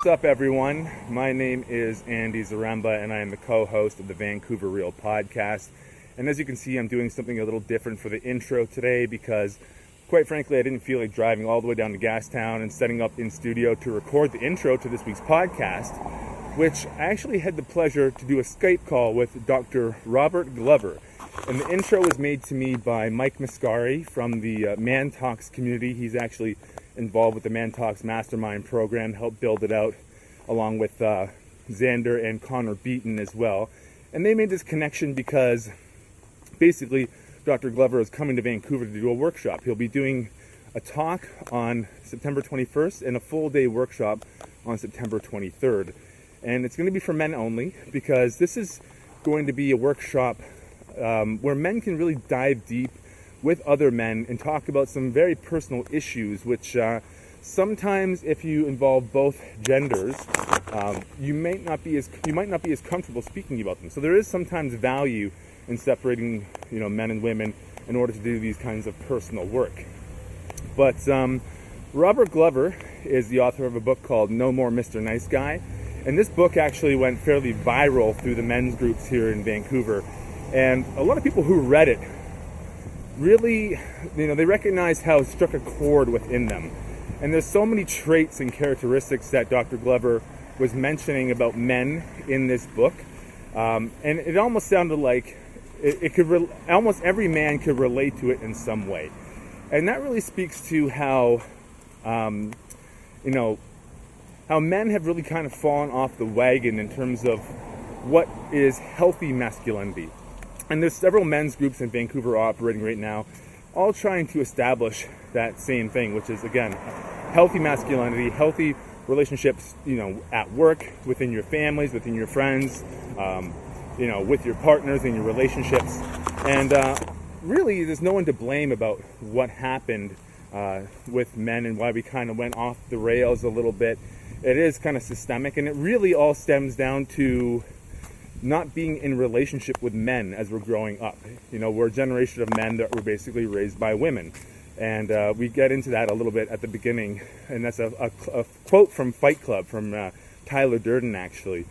What's up, everyone? My name is Andy Zaremba, and I am the co host of the Vancouver Real podcast. And as you can see, I'm doing something a little different for the intro today because, quite frankly, I didn't feel like driving all the way down to Gastown and setting up in studio to record the intro to this week's podcast, which I actually had the pleasure to do a Skype call with Dr. Robert Glover. And the intro was made to me by Mike Mascari from the uh, Man Talks community. He's actually involved with the Man Talks Mastermind program, helped build it out along with uh, Xander and Connor Beaton as well. And they made this connection because basically Dr. Glover is coming to Vancouver to do a workshop. He'll be doing a talk on September 21st and a full day workshop on September 23rd. And it's going to be for men only because this is going to be a workshop um, where men can really dive deep with other men and talk about some very personal issues, which uh, sometimes, if you involve both genders, um, you might not be as you might not be as comfortable speaking about them. So there is sometimes value in separating, you know, men and women in order to do these kinds of personal work. But um, Robert Glover is the author of a book called No More Mr. Nice Guy. And this book actually went fairly viral through the men's groups here in Vancouver. And a lot of people who read it really, you know, they recognized how it struck a chord within them. And there's so many traits and characteristics that Dr. Glover was mentioning about men in this book. Um, and it almost sounded like it, it could, re- almost every man could relate to it in some way. And that really speaks to how, um, you know, how men have really kind of fallen off the wagon in terms of what is healthy masculinity. And there's several men's groups in Vancouver operating right now, all trying to establish that same thing, which is again, healthy masculinity, healthy relationships, you know, at work, within your families, within your friends, um, you know, with your partners in your relationships. And uh, really, there's no one to blame about what happened uh, with men and why we kind of went off the rails a little bit. It is kind of systemic, and it really all stems down to not being in relationship with men as we're growing up. You know, we're a generation of men that were basically raised by women. And uh, we get into that a little bit at the beginning. And that's a, a, a quote from Fight Club from uh, Tyler Durden, actually.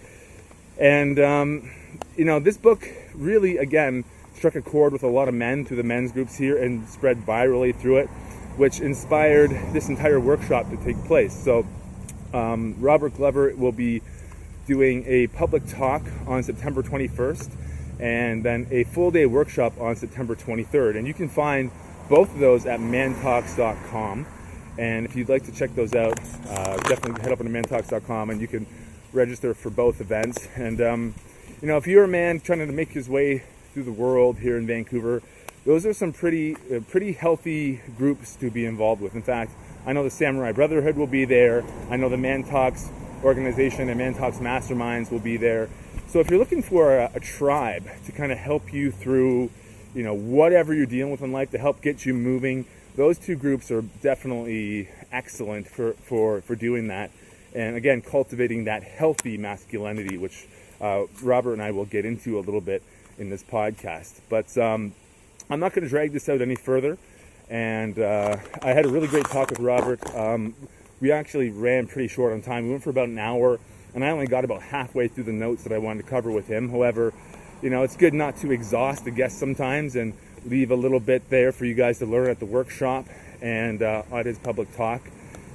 And, um, you know, this book really, again, struck a chord with a lot of men through the men's groups here and spread virally through it, which inspired this entire workshop to take place. So, um, Robert Glover will be doing a public talk on September 21st and then a full day workshop on September 23rd. And you can find both of those at mantalks.com. And if you'd like to check those out, uh, definitely head up to mantalks.com and you can register for both events. And, um, you know, if you're a man trying to make his way through the world here in Vancouver, those are some pretty, uh, pretty healthy groups to be involved with. In fact, I know the Samurai Brotherhood will be there. I know the Man Talks organization and Man Talks Masterminds will be there. So if you're looking for a, a tribe to kind of help you through, you know, whatever you're dealing with in life to help get you moving, those two groups are definitely excellent for, for, for doing that. And again, cultivating that healthy masculinity, which uh, Robert and I will get into a little bit in this podcast. But um, I'm not going to drag this out any further. And uh, I had a really great talk with Robert. Um, we actually ran pretty short on time. We went for about an hour, and I only got about halfway through the notes that I wanted to cover with him. However, you know, it's good not to exhaust the guest sometimes and leave a little bit there for you guys to learn at the workshop and uh, at his public talk.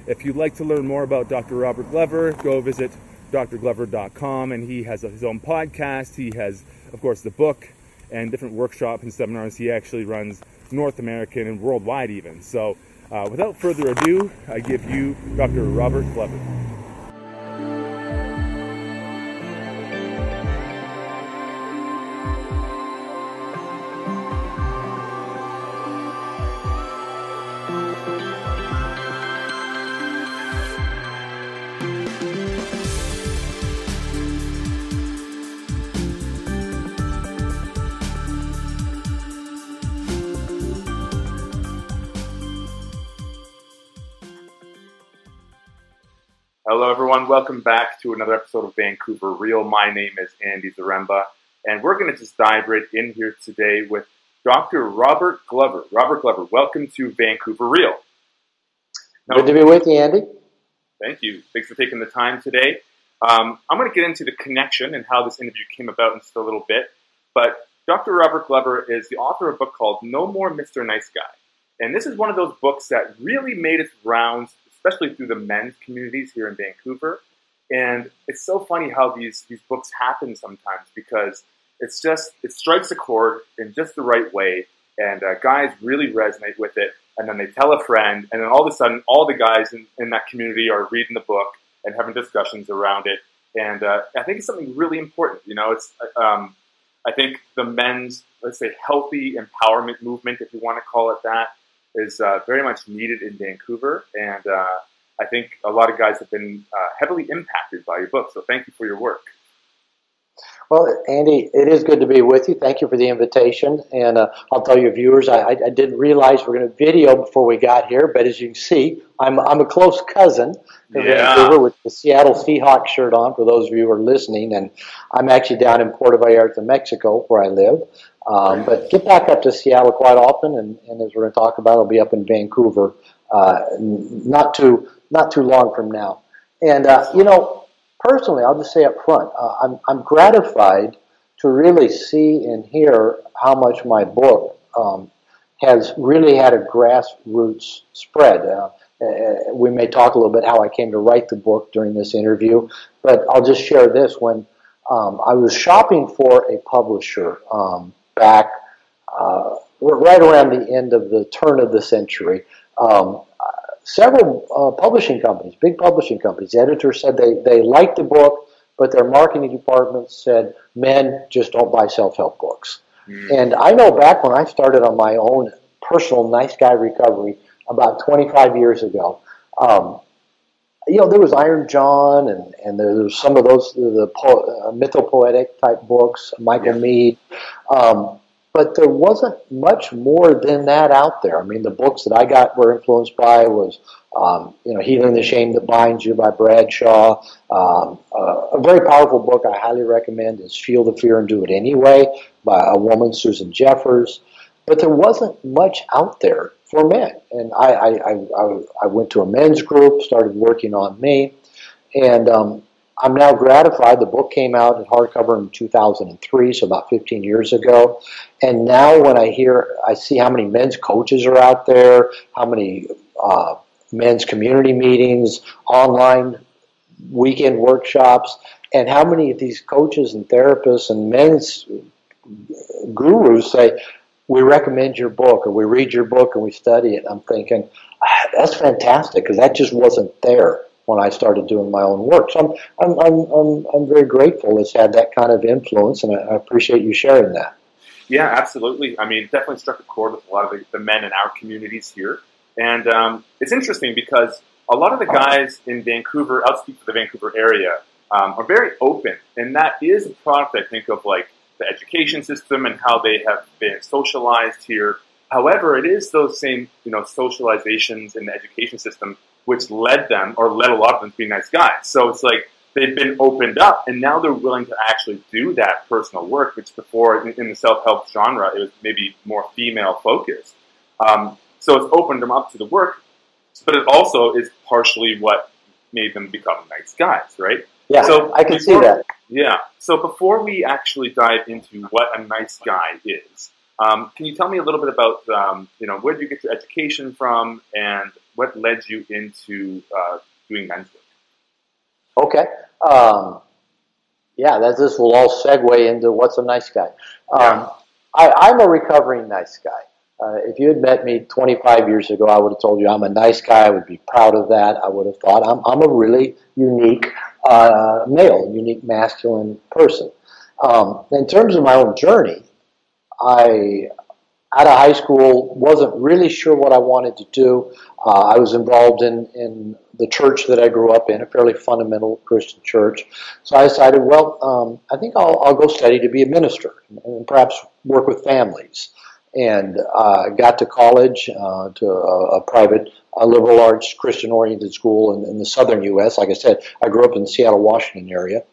If you'd like to learn more about Dr. Robert Glover, go visit drglover.com, and he has his own podcast. He has, of course, the book and different workshops and seminars. He actually runs North American and worldwide, even. So uh, without further ado, I give you Dr. Robert Glover. Hello, everyone. Welcome back to another episode of Vancouver Real. My name is Andy Zaremba, and we're going to just dive right in here today with Dr. Robert Glover. Robert Glover, welcome to Vancouver Real. Now, Good to be with you, Andy. Thank you. Thanks for taking the time today. Um, I'm going to get into the connection and how this interview came about in just a little bit. But Dr. Robert Glover is the author of a book called No More Mr. Nice Guy. And this is one of those books that really made its rounds, especially through the men's communities here in Vancouver. And it's so funny how these, these books happen sometimes because it's just, it strikes a chord in just the right way. And uh, guys really resonate with it. And then they tell a friend. And then all of a sudden, all the guys in, in that community are reading the book and having discussions around it. And uh, I think it's something really important. You know, it's, um, I think the men's, let's say, healthy empowerment movement, if you want to call it that, is uh, very much needed in Vancouver. And uh, I think a lot of guys have been uh, heavily impacted by your book. So thank you for your work. Well, Andy, it is good to be with you. Thank you for the invitation. And uh, I'll tell your viewers, I, I, didn't realize we are going to video before we got here, but as you can see, I'm, I'm a close cousin yeah. Vancouver with the Seattle Seahawks shirt on, for those of you who are listening. And I'm actually down in Puerto Vallarta, Mexico, where I live. Um, but get back up to Seattle quite often, and, and as we're going to talk about, I'll be up in Vancouver uh, not too not too long from now. And uh, you know, personally, I'll just say up front, uh, I'm I'm gratified to really see and hear how much my book um, has really had a grassroots spread. Uh, uh, we may talk a little bit how I came to write the book during this interview, but I'll just share this. When um, I was shopping for a publisher um, back uh, right around the end of the turn of the century, um, several uh, publishing companies, big publishing companies, the editors said they, they liked the book, but their marketing departments said, men just don't buy self help books. Mm. And I know back when I started on my own personal nice guy recovery about 25 years ago, um, you know, there was Iron John and, and there was some of those, the po- uh, mythopoetic type books, Michael yeah. Meade. Um, but there wasn't much more than that out there. I mean, the books that I got were influenced by was, um, you know, Healing the Shame That Binds You by Bradshaw. Um, uh, a very powerful book I highly recommend is Feel the Fear and Do It Anyway by a woman, Susan Jeffers. But there wasn't much out there for men. And I, I, I, I went to a men's group, started working on me, and um, I'm now gratified. The book came out in hardcover in 2003, so about 15 years ago. And now, when I hear, I see how many men's coaches are out there, how many uh, men's community meetings, online weekend workshops, and how many of these coaches and therapists and men's gurus say, we recommend your book or we read your book and we study it. I'm thinking, ah, that's fantastic because that just wasn't there when I started doing my own work. So I'm, I'm, I'm, I'm, I'm very grateful it's had that kind of influence, and I, appreciate you sharing that. Yeah, absolutely. I mean, definitely struck a chord with a lot of the, the men in our communities here. And um, it's interesting because a lot of the guys in Vancouver, I'll speak for the Vancouver area, um, are very open. And that is a product, I think, of like the education system and how they have been socialized here. However, it is those same, you know, socializations in the education system which led them or led a lot of them to be nice guys. So it's like they've been opened up and now they're willing to actually do that personal work, which before in, in the self-help genre, it was maybe more female focused. Um, so it's opened them up to the work, but it also is partially what made them become nice guys, right? Yeah, so I can before, see that. Yeah. So before we actually dive into what a nice guy is, um, can you tell me a little bit about, um, you know, where did you get your education from and what led you into uh, doing men's work? Okay. Um, yeah, that this will all segue into what's a nice guy. Um, yeah. I, am a recovering nice guy. Uh, if you had met me 25 years ago, I would have told you I'm a nice guy. I would be proud of that. I would have thought I'm, I'm a really unique uh, male, unique masculine person. Um, in terms of my own journey, I out of high school wasn't really sure what I wanted to do. Uh, I was involved in, in the church that I grew up in, a fairly fundamental Christian church. So I decided, well, um, I think I'll, I'll go study to be a minister and perhaps work with families. And uh, got to college, uh, to a, a private, a liberal arts Christian oriented school in, in, the southern U.S. Like I said, I grew up in the Seattle, Washington area.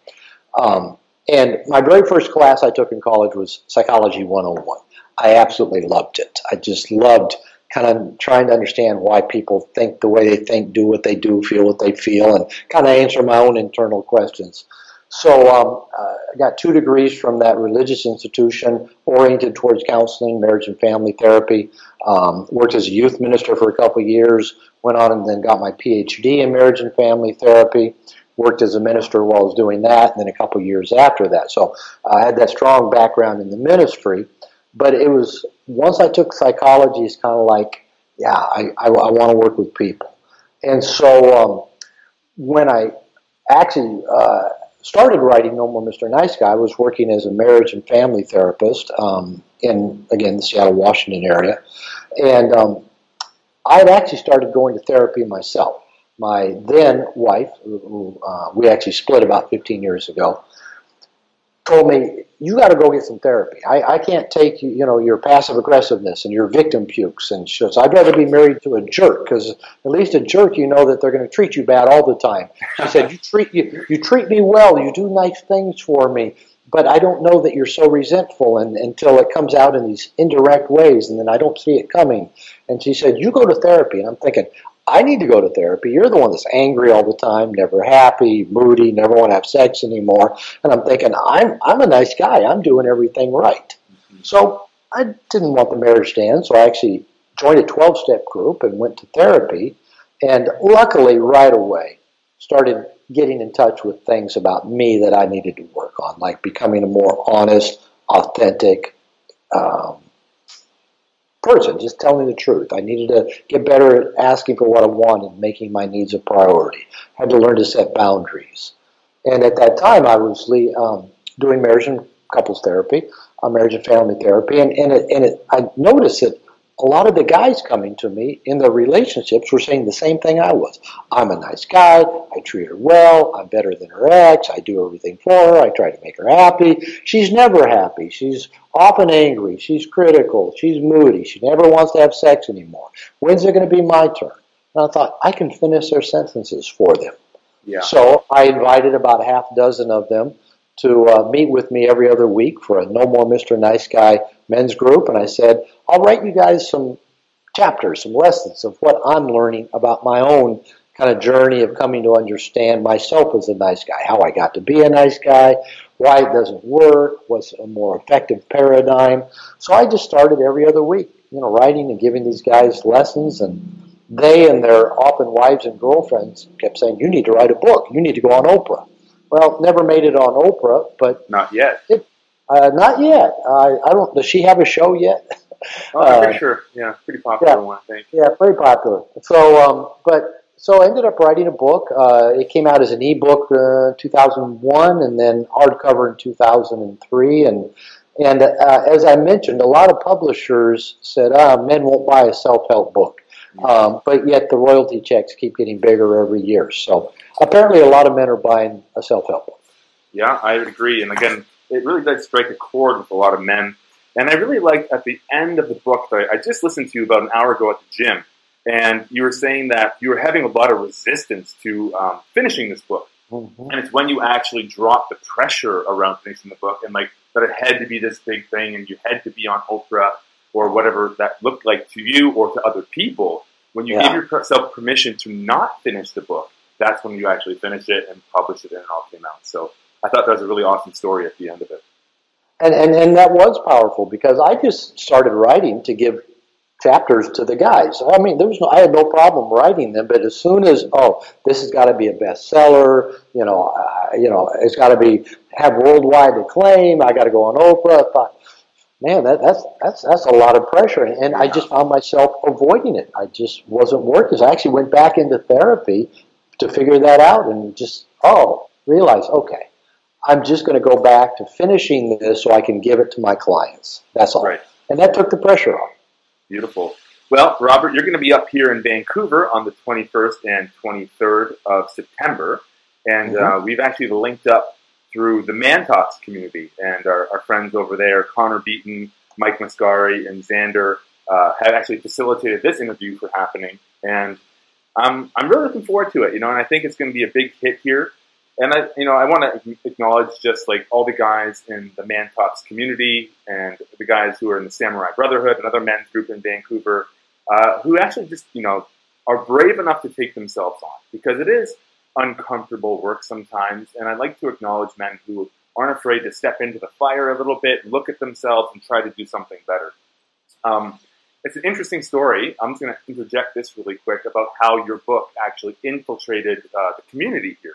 Um, and my very first class I took in college was Psychology 101. I absolutely loved it. I just loved kind of trying to understand why people think the way they think, do what they do, feel what they feel, and kind of answer my own internal questions. So um, I got two degrees from that religious institution oriented towards counseling, marriage and family therapy. Um, worked as a youth minister for a couple of years. Went on and then got my PhD in marriage and family therapy. Worked as a minister while I was doing that, and then a couple years after that. So I had that strong background in the ministry. But it was once I took psychology, it's kind of like, yeah, I, I, I want to work with people. And so um, when I actually uh, started writing No More Mr. Nice Guy, I was working as a marriage and family therapist um, in, again, the Seattle, Washington area. And um, I had actually started going to therapy myself. My then wife, who uh, we actually split about 15 years ago, told me, you got to go get some therapy. I, I can't take you, you know, your passive aggressiveness and your victim pukes and shit. I'd rather be married to a jerk because at least a jerk, you know that they're going to treat you bad all the time. She said, you treat you, you treat me well. You do nice things for me, but I don't know that you're so resentful and, until it comes out in these indirect ways, and then I don't see it coming. And she said, you go to therapy. And I'm thinking, I need to go to therapy. You're the one that's angry all the time, never happy, moody, never want to have sex anymore. And I'm thinking, I'm, I'm a nice guy. I'm doing everything right. So I didn't want the marriage to end, so I actually joined a 12 step group and went to therapy. And luckily, right away, started getting in touch with things about me that I needed to work on, like becoming a more honest, authentic, um, person, just tell me the truth. I needed to get better at asking for what I wanted, making my needs a priority. I had to learn to set boundaries. And at that time, I was um, doing marriage and couples therapy, uh, marriage and family therapy, and, and, it, and it, I noticed that a lot of the guys coming to me in their relationships were saying the same thing I was. I'm a nice guy. I treat her well. I'm better than her ex. I do everything for her. I try to make her happy. She's never happy. She's often angry. She's critical. She's moody. She never wants to have sex anymore. When's it going to be my turn? And I thought, I can finish their sentences for them. Yeah. So I invited about a half dozen of them to uh, meet with me every other week for a No More Mr. Nice Guy men's group. And I said, I'll write you guys some chapters, some lessons of what I'm learning about my own kind of journey of coming to understand myself as a nice guy, how I got to be a nice guy, why it doesn't work, what's a more effective paradigm. So I just started every other week, you know, writing and giving these guys lessons and they and their often wives and girlfriends kept saying, You need to write a book. You need to go on Oprah. Well, never made it on Oprah, but not yet. It, uh, not yet. Uh, I don't. Does she have a show yet? Oh, I'm pretty uh, sure. Yeah, pretty popular yeah, one, I think. Yeah, pretty popular. So, um, but so I ended up writing a book. Uh, it came out as an ebook uh, 2001, and then hardcover in 2003. And and uh, as I mentioned, a lot of publishers said, "Ah, men won't buy a self-help book,". Um, but yet the royalty checks keep getting bigger every year. So apparently, a lot of men are buying a self-help book. Yeah, I would agree. And again, it really does strike a chord with a lot of men. And I really liked at the end of the book that I just listened to you about an hour ago at the gym, and you were saying that you were having a lot of resistance to um, finishing this book. Mm-hmm. And it's when you actually drop the pressure around finishing the book and like that it had to be this big thing and you had to be on Oprah or whatever that looked like to you or to other people. When you yeah. gave yourself permission to not finish the book, that's when you actually finish it and publish it and it all came out. So I thought that was a really awesome story at the end of it. And, and, and that was powerful because I just started writing to give chapters to the guys. I mean, there was no, I had no problem writing them, but as soon as oh, this has got to be a bestseller, you know, uh, you know, it's got to be have worldwide acclaim. I got to go on Oprah. I thought, man, that, that's that's that's a lot of pressure, and I just found myself avoiding it. I just wasn't working. I actually went back into therapy to figure that out, and just oh, realize okay, I'm just going to go back to finishing this so I can give it to my clients. That's all. Right. And that took the pressure off. Beautiful. Well, Robert, you're going to be up here in Vancouver on the 21st and 23rd of September. And mm-hmm. uh, we've actually linked up through the Man Talks community. And our, our friends over there, Connor Beaton, Mike Mascari, and Xander, uh, have actually facilitated this interview for happening. And I'm, I'm really looking forward to it, you know, and I think it's going to be a big hit here and I, you know, I want to acknowledge just like all the guys in the Man Talks community and the guys who are in the Samurai Brotherhood, another men's group in Vancouver, uh, who actually just, you know, are brave enough to take themselves on because it is uncomfortable work sometimes. And I'd like to acknowledge men who aren't afraid to step into the fire a little bit, look at themselves, and try to do something better. Um, it's an interesting story. I'm just going to interject this really quick about how your book actually infiltrated uh, the community here.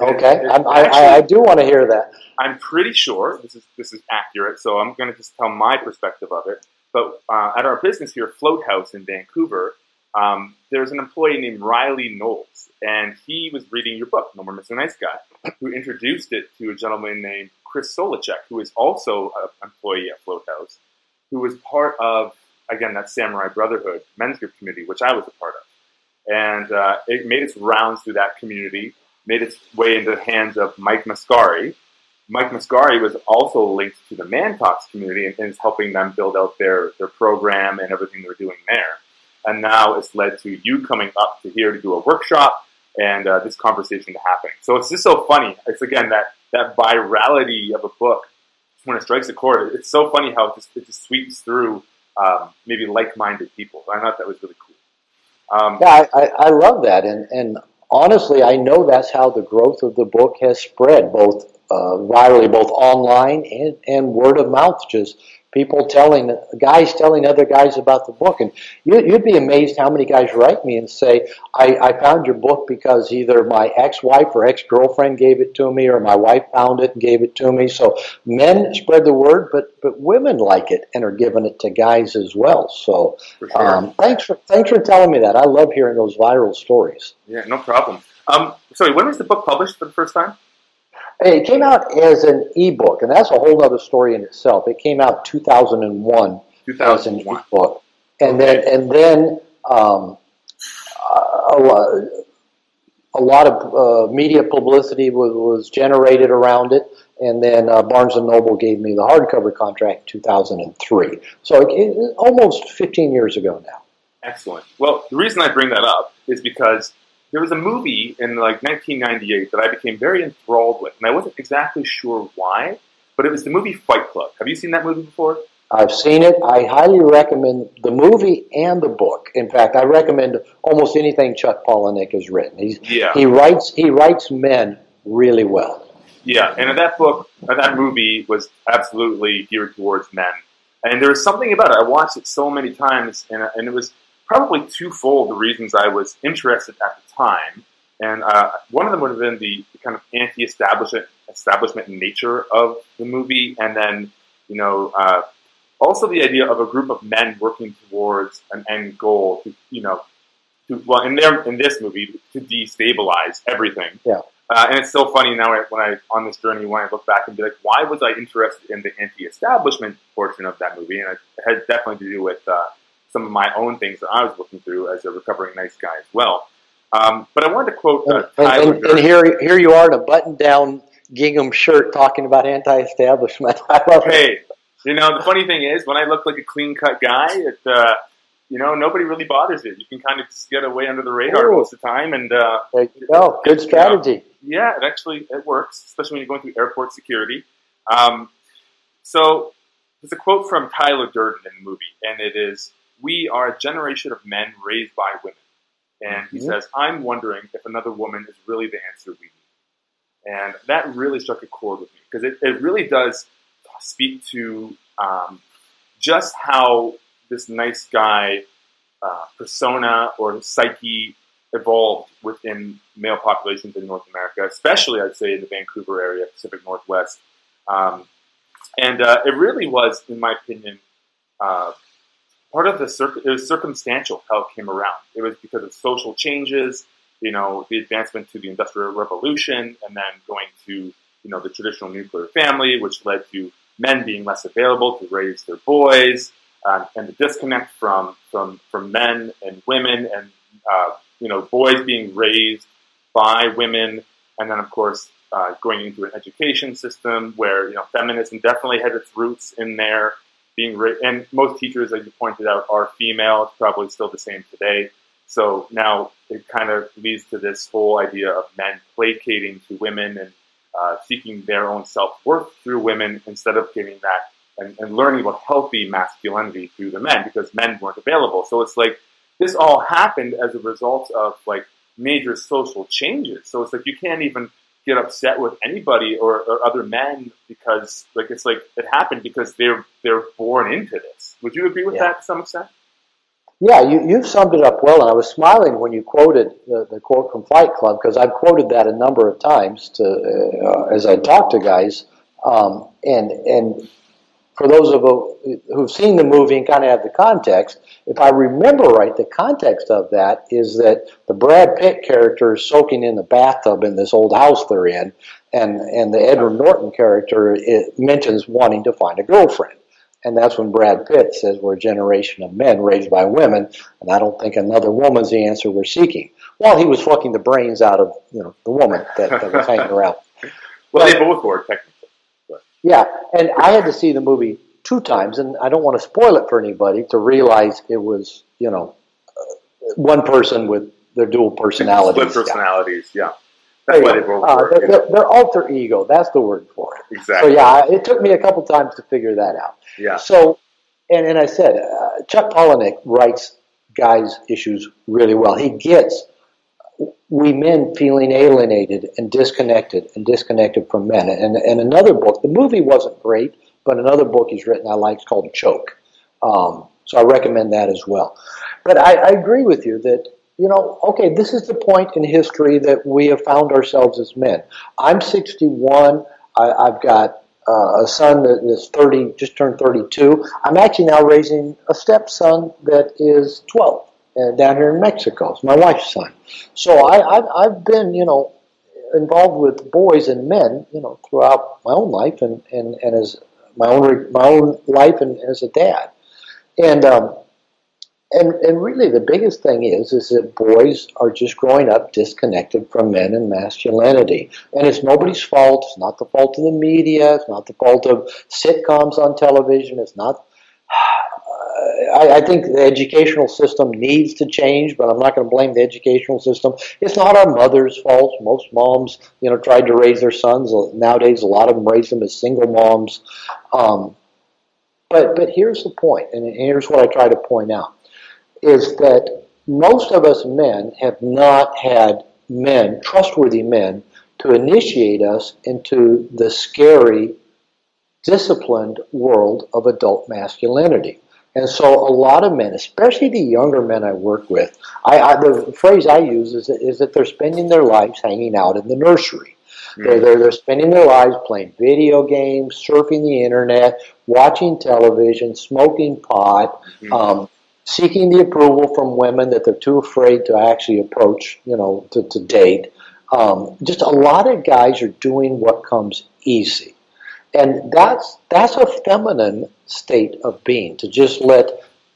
Okay, it, it I, actually, I, do want to hear that. I'm pretty sure this is this is accurate, so I'm going to just tell my perspective of it. But uh, at our business here, Float House in Vancouver, um, there's an employee named Riley Knowles, and he was reading your book, No More Mr. Nice Guy, who introduced it to a gentleman named Chris Solacek, who is also an employee at Float House, who was part of again that Samurai Brotherhood men's group community, which I was a part of, and uh, it made its rounds through that community made its way into the hands of Mike Mascari. Mike Mascari was also linked to the Man Talks community and, is helping them build out their, their program and everything they're doing there. And now it's led to you coming up to here to do a workshop and uh, this conversation happening. So it's just so funny. It's again that, that virality of a book when it strikes a chord. It's so funny how it just, it just sweeps through um, maybe like-minded people. I thought that was really cool. Um, yeah, I, I, love that, and and honestly, I know that's how the growth of the book has spread, both uh, virally, both online and, and word of mouth. Just people telling guys telling other guys about the book, and you, would be amazed how many guys write me and say, I, "I found your book because either my ex-wife or ex-girlfriend gave it to me, or my wife found it and gave it to me." So men spread the word, but but women like it and are giving it to guys as well. So sure. um, thanks for thanks for telling me that. I love hearing those viral stories. Yeah, no problem. Um, sorry, when was the book published for the first time? It came out as an ebook, and that's a whole other story in itself. It came out 2001, 2001. as an ebook, and okay. then and then um, a, lot, a lot of uh, media publicity was, was generated around it, and then uh, Barnes and Noble gave me the hardcover contract in 2003. So it, it, almost 15 years ago now. Excellent. Well, the reason I bring that up is because there was a movie in like 1998 that I became very enthralled with, and I wasn't exactly sure why, but it was the movie Fight Club. Have you seen that movie before? I've seen it. I highly recommend the movie and the book. In fact, I recommend almost anything Chuck Palahniuk has written. He's, yeah. He writes he writes men really well. Yeah, and that book, that movie was absolutely geared towards men. And there was something about it. I watched it so many times, and, and it was probably twofold the reasons I was interested at the time. And uh, one of them would have been the, the kind of anti-establishment establishment nature of the movie, and then you know uh, also the idea of a group of men working towards an end goal to you know to, well in their in this movie to destabilize everything. Yeah. Uh, and it's so funny now when I on this journey when I look back and be like, why was I interested in the anti-establishment portion of that movie? And it had definitely to do with uh, some of my own things that I was looking through as a recovering nice guy as well. Um, but I wanted to quote uh, and, and, and, here, here you are in a button-down gingham shirt talking about anti-establishment. I love hey, it. you know the funny thing is when I look like a clean-cut guy, it, uh, you know nobody really bothers it. You can kind of just get away under the radar Ooh. most of the time, and uh, there you go. Good strategy. You know, yeah, it actually it works, especially when you're going through airport security. Um, so there's a quote from Tyler Durden in the movie, and it is we are a generation of men raised by women. And he mm-hmm. says, I'm wondering if another woman is really the answer we need. And that really struck a chord with me because it, it really does speak to um, just how this nice guy uh, persona or psyche evolved within male populations in North America, especially I'd say in the Vancouver area, Pacific Northwest. Um, and uh, it really was, in my opinion, uh, part of the circ- it was circumstantial how it came around. It was because of social changes, you know, the advancement to the Industrial Revolution, and then going to you know the traditional nuclear family, which led to men being less available to raise their boys, um, and the disconnect from from from men and women, and uh, you know boys being raised by women, and then of course. Uh, going into an education system where you know feminism definitely had its roots in there, being written, and most teachers, as you pointed out, are female. It's probably still the same today. So now it kind of leads to this whole idea of men placating to women and uh, seeking their own self worth through women instead of giving that and, and learning about healthy masculinity through the men because men weren't available. So it's like this all happened as a result of like major social changes. So it's like you can't even get upset with anybody or, or other men because like it's like it happened because they're they're born into this. Would you agree with yeah. that to some extent? Yeah, you, you've summed it up well, and I was smiling when you quoted the, the quote from Fight Club because I've quoted that a number of times to uh, as I talk to guys, um, and and for those of you who've seen the movie and kind of have the context, if I remember right, the context of that is that the Brad Pitt character is soaking in the bathtub in this old house they're in, and and the Edward Norton character mentions wanting to find a girlfriend. And that's when Brad Pitt says we're a generation of men raised by women, and I don't think another woman's the answer we're seeking. While he was fucking the brains out of you know the woman that, that was hanging around. well, but, they both were technically. Yeah, and I had to see the movie two times, and I don't want to spoil it for anybody to realize it was, you know, uh, one person with their dual personalities. Split personalities, yeah. That's why they both uh, work. Their, their, alter ego, that's the word for it. Exactly. So, yeah, it took me a couple times to figure that out. Yeah. So, and, and I said, uh, Chuck Palahniuk writes guys' issues really well. He gets we men feeling alienated and disconnected and disconnected from men. And, and another book, the movie wasn't great, but another book he's written I like is called Choke. Um, so I recommend that as well. But I, I agree with you that, you know, okay, this is the point in history that we have found ourselves as men. I'm 61. I, I've got uh, a son that is 30, just turned 32. I'm actually now raising a stepson that is 12 uh, down here in Mexico. It's my wife's son. So I, I've, I've been, you know, involved with boys and men, you know, throughout my own life and, and, and as my own my own life and as a dad. And um, and and really the biggest thing is is that boys are just growing up disconnected from men and masculinity. And it's nobody's fault. It's not the fault of the media. It's not the fault of sitcoms on television. It's not I, I, think the educational system needs to change, but I'm not going to blame the educational system. It's not our mother's fault. Most moms, you know, tried to raise their sons. Nowadays, a lot of them raise them as single moms. Um, but but here's the point, and here's what I try to point out: is that most of us men have not had men, trustworthy men, to initiate us into the scary, disciplined world of adult masculinity. And so a lot of men, especially the younger men I work with, I, I, the phrase I use is, is that they're spending their lives hanging out in the nursery. Mm-hmm. They're, they're, they're spending their lives playing video games, surfing the internet, watching television, smoking pot, mm-hmm. um, seeking the approval from women that they're too afraid to actually approach, you know, to, to date. Um, just a lot of guys are doing what comes easy. And that's, that's a feminine state of being, to just let,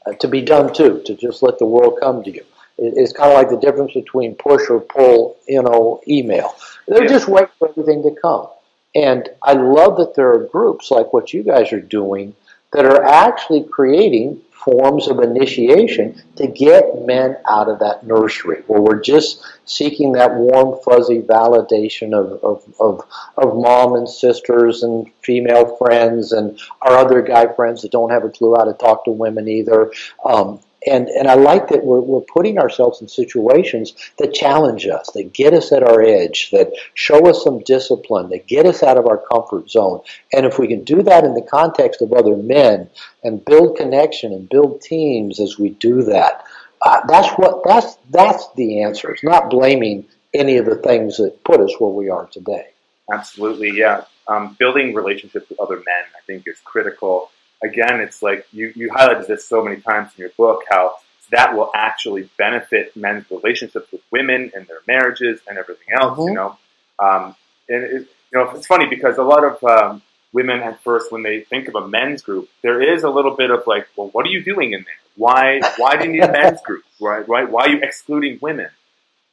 uh, to be done to, to just let the world come to you. It, it's kind of like the difference between push or pull, you know, email. They're yeah. just waiting for everything to come. And I love that there are groups like what you guys are doing that are actually creating forms of initiation to get men out of that nursery where we're just seeking that warm, fuzzy validation of, of, of, of mom and sisters and female friends and our other guy friends that don't have a clue how to talk to women either. Um, and and I like that we're we're putting ourselves in situations that challenge us, that get us at our edge, that show us some discipline, that get us out of our comfort zone. And if we can do that in the context of other men and build connection and build teams as we do that, uh, that's what that's that's the answer. It's not blaming any of the things that put us where we are today. Absolutely, yeah. Um, building relationships with other men, I think, is critical again, it's like you, you highlighted this so many times in your book how that will actually benefit men's relationships with women and their marriages and everything else, mm-hmm. you know. Um, and it, you know, it's funny because a lot of um, women at first, when they think of a men's group, there is a little bit of like, well, what are you doing in there? Why, why do you need a men's group? Right, right? Why are you excluding women?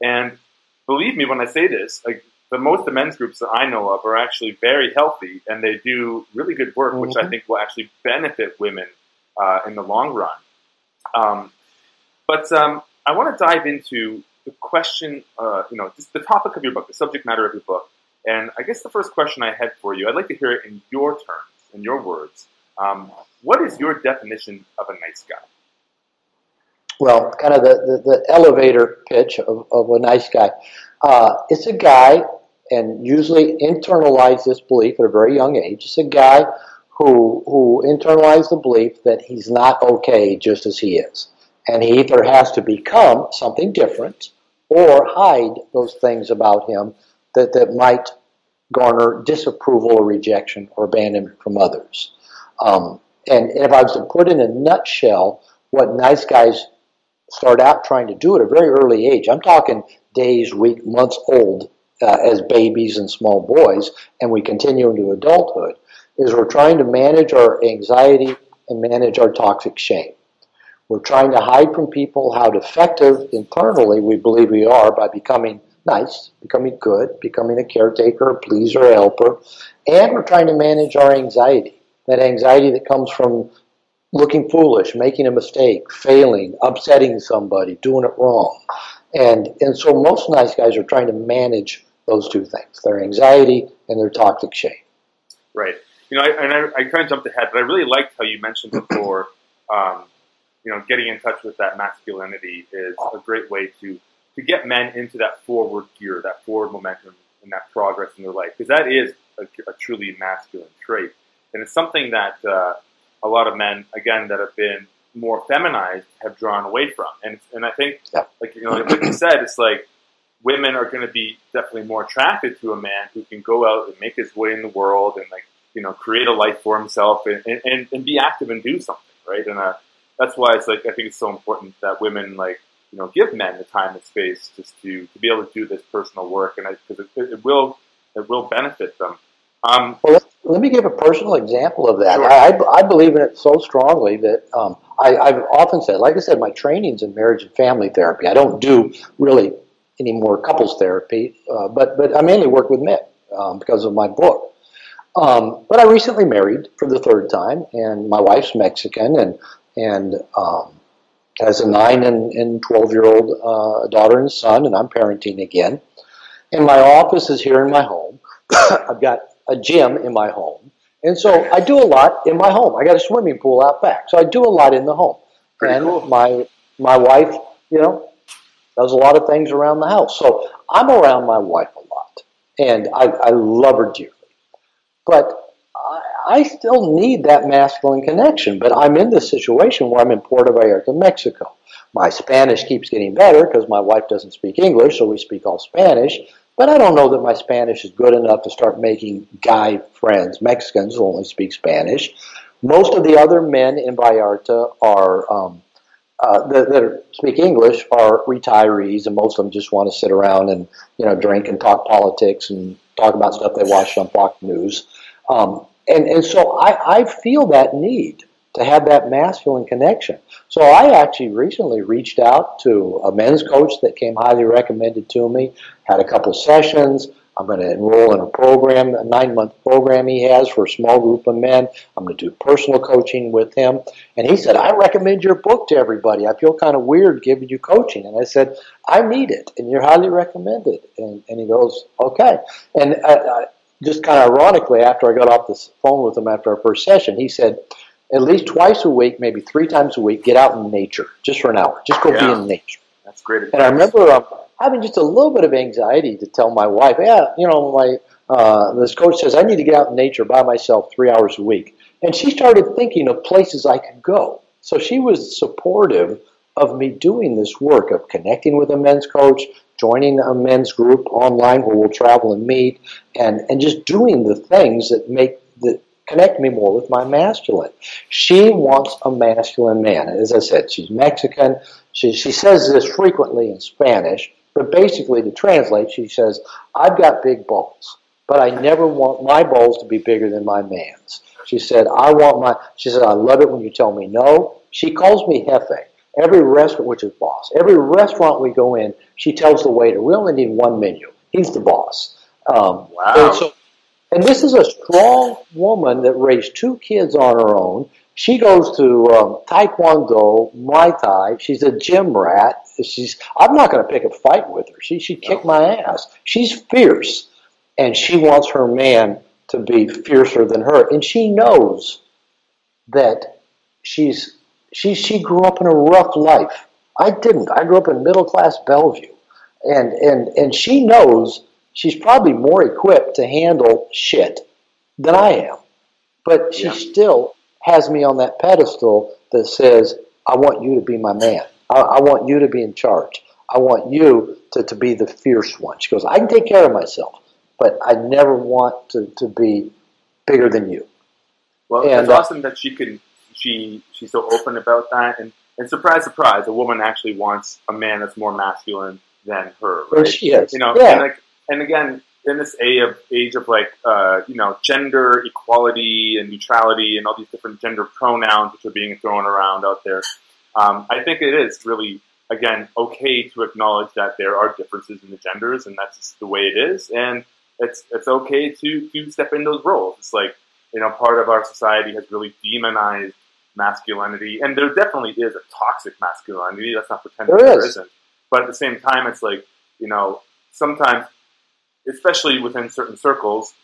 And believe me when I say this, like but most of the men's groups that I know of are actually very healthy and they do really good work, mm-hmm. which I mm-hmm. think will actually benefit women uh, in the long run. Um, but um, I want to dive into the question, uh, you know, the topic of your book, the subject matter of your book. And I guess the first question I had for you, I'd like to hear it in your terms, in your words. Um, what is your definition of a nice guy? Well, kind of the, the, the elevator pitch of, of a nice guy. Uh, it's a guy, and usually internalize this belief at a very young age. It's a guy who who internalized the belief that he's not okay just as he is, and he either has to become something different or hide those things about him that that might garner disapproval or rejection or abandonment from others. Um, and, and if I was to put in a nutshell what nice guys start out trying to do at a very early age, I'm talking days, weeks, months old uh, as babies and small boys, and we continue into adulthood, is we're trying to manage our anxiety and manage our toxic shame. We're trying to hide from people how defective internally we believe we are by becoming nice, becoming good, becoming a caretaker, a pleaser, a helper, and we're trying to manage our anxiety. That anxiety that comes from looking foolish, making a mistake, failing, upsetting somebody, doing it wrong. And, and so most nice guys are trying to manage those two things their anxiety and their toxic shame. Right. You know, I, and I, I kind of jumped ahead, but I really liked how you mentioned before, um, you know, getting in touch with that masculinity is a great way to, to get men into that forward gear, that forward momentum, and that progress in their life, because that is a, a, truly masculine trait. And it's something that uh, a lot of men, again, that have been more feminized have drawn away from. And and I think, yeah. like you know, like you said, it's like women are going to be definitely more attracted to a man who can go out and make his way in the world and like you know create a life for himself and and, and be active and do something, right? And uh, that's why it's like I think it's so important that women like you know give men the time and space just to to be able to do this personal work, and because it, it will it will benefit them. Um, well, let, me give a personal example of that. Sure. I, I, believe in it so strongly that um, I, I've often said, like I said, my training's in marriage and family therapy. I don't do really any more couples therapy, uh, but but I mainly work with men um, because of my book. Um, but I recently married for the third time, and my wife's Mexican, and and um, has a nine and, and twelve year old uh, daughter and son, and I'm parenting again. And my office is here in my home. I've got a gym in my home. And so I do a lot in my home. I got a swimming pool out back. So I do a lot in the home. Pretty and cool. my my wife, you know, does a lot of things around the house. So I'm around my wife a lot. And I, I love her dearly. But I, I still need that masculine connection. But I'm in this situation where I'm in Puerto Vallarta, Mexico. My Spanish keeps getting better because my wife doesn't speak English, so we speak all Spanish. But I don't know that my Spanish is good enough to start making guy friends, Mexicans only speak Spanish. Most of the other men in Vallarta are um, uh, that, that, speak English are retirees, and most of them just want to sit around and you know drink and talk politics and talk about stuff they watched on Fox News. Um, and and so I, I feel that need to have that masculine connection. So I actually recently reached out to a men's coach that came highly recommended to me, had a couple sessions. I'm going to enroll in a program, a nine month program he has for a small group of men. I'm going to do personal coaching with him. And he said, I recommend your book to everybody. I feel kind of weird giving you coaching. And I said, I need it, and you're highly recommended. And, and he goes, okay. And I, I, just kind of ironically, after I got off the phone with him after our first session, he said, at least twice a week, maybe three times a week, get out in nature just for an hour. Just go yeah. be in nature. That's great. Advice. And I remember um, having just a little bit of anxiety to tell my wife, yeah, you know, my uh, this coach says I need to get out in nature by myself three hours a week. And she started thinking of places I could go. So she was supportive of me doing this work of connecting with a men's coach, joining a men's group online where we'll travel and meet, and, and just doing the things that make that connect me more with my masculine. She wants a masculine man. As I said, she's Mexican. She, she says this frequently in Spanish, but basically to translate, she says, I've got big balls, but I never want my balls to be bigger than my man's. She said, I want my, she said, I love it when you tell me no. She calls me Jefe. Every restaurant, which is boss, every restaurant we go in, she tells the waiter, we only need one menu. He's the boss. Um, wow. So and this is a strong woman that raised two kids on her own. She goes to um, Taekwondo, Muay Thai. She's a gym rat. She's. I'm not going to pick a fight with her. She she kicked my ass. She's fierce, and she wants her man to be fiercer than her. And she knows that she's she she grew up in a rough life. I didn't. I grew up in middle class Bellevue, and and and she knows she's probably more equipped to handle shit than I am, but she yeah. still has me on that pedestal that says, "I want you to be my man. I, I want you to be in charge. I want you to, to be the fierce one." She goes, "I can take care of myself, but I never want to, to be bigger than you." Well, and, it's uh, awesome that she can she she's so open about that, and and surprise, surprise, a woman actually wants a man that's more masculine than her. Right? She is. You know, yeah. and like, and again, in this age of age of like uh, you know gender equality and neutrality and all these different gender pronouns which are being thrown around out there, um, I think it is really again okay to acknowledge that there are differences in the genders and that's just the way it is, and it's it's okay to to step in those roles. It's like you know part of our society has really demonized masculinity, and there definitely is a toxic masculinity. Let's not pretend there, there is. isn't. But at the same time, it's like you know sometimes, especially within certain circles,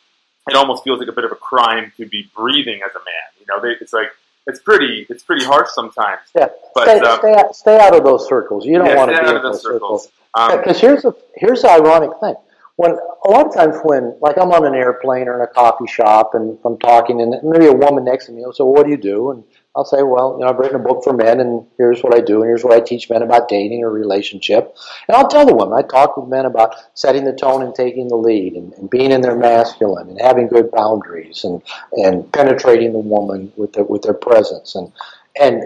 it almost feels like a bit of a crime to be breathing as a man. You know, they, it's like it's pretty it's pretty harsh sometimes. Yeah, but stay, uh, stay, out, stay out of those circles. You don't yeah, want to be in those circles. Because um, here's a here's the ironic thing when a lot of times when like I'm on an airplane or in a coffee shop and I'm talking and maybe a woman next to me will say, well, what do you do? And I'll say, well, you know, I've written a book for men and here's what I do and here's what I teach men about dating or relationship. And I'll tell the women, I talk with men about setting the tone and taking the lead and, and being in their masculine and having good boundaries and, and penetrating the woman with with their presence. And, and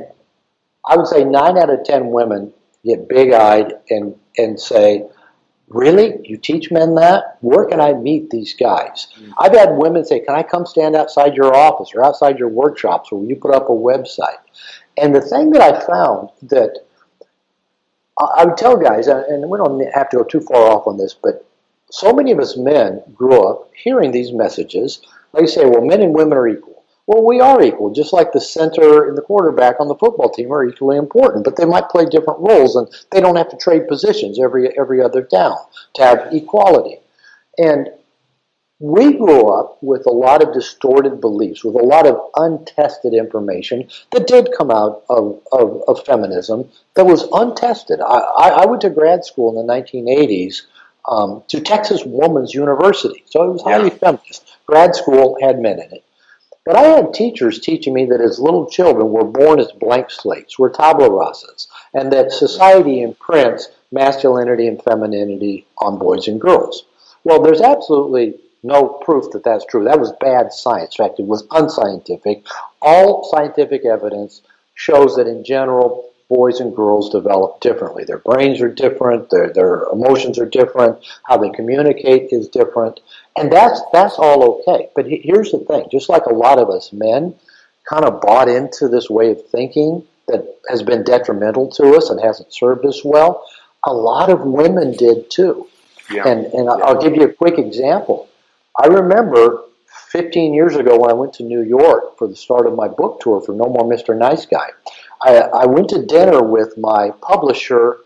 I would say nine out of ten women get big eyed and, and say, Really? You teach men that? Where can I meet these guys? Mm-hmm. I've had women say, Can I come stand outside your office or outside your workshops where you put up a website? And the thing that I found that I would tell guys, and we don't have to go too far off on this, but so many of us men grew up hearing these messages. Like you say, well, men and women are equal. Well, we are equal, just like the center and the quarterback on the football team are equally important, but they might play different roles and they don't have to trade positions every every other down to have equality. And we grew up with a lot of distorted beliefs, with a lot of untested information that did come out of, of, of feminism that was untested. I, I, went to grad school in the 1980s um, to Texas Woman's University, so it was highly yeah. feminist. Grad school had men in it. But I had teachers teaching me that as little children we're born as blank slates, we're tabula rasas, and that society imprints masculinity and femininity on boys and girls. Well, there's absolutely no proof that that's true. That was bad science. In fact, it was unscientific. All scientific evidence shows that in general, boys and girls develop differently. Their brains are different, their, their emotions are different, how they communicate is different. And that's that's all okay. But here's the thing: just like a lot of us men, kind of bought into this way of thinking that has been detrimental to us and hasn't served us well. A lot of women did too. Yeah. And and yeah. I'll give you a quick example. I remember 15 years ago when I went to New York for the start of my book tour for No More Mr. Nice Guy. I, I went to dinner with my publisher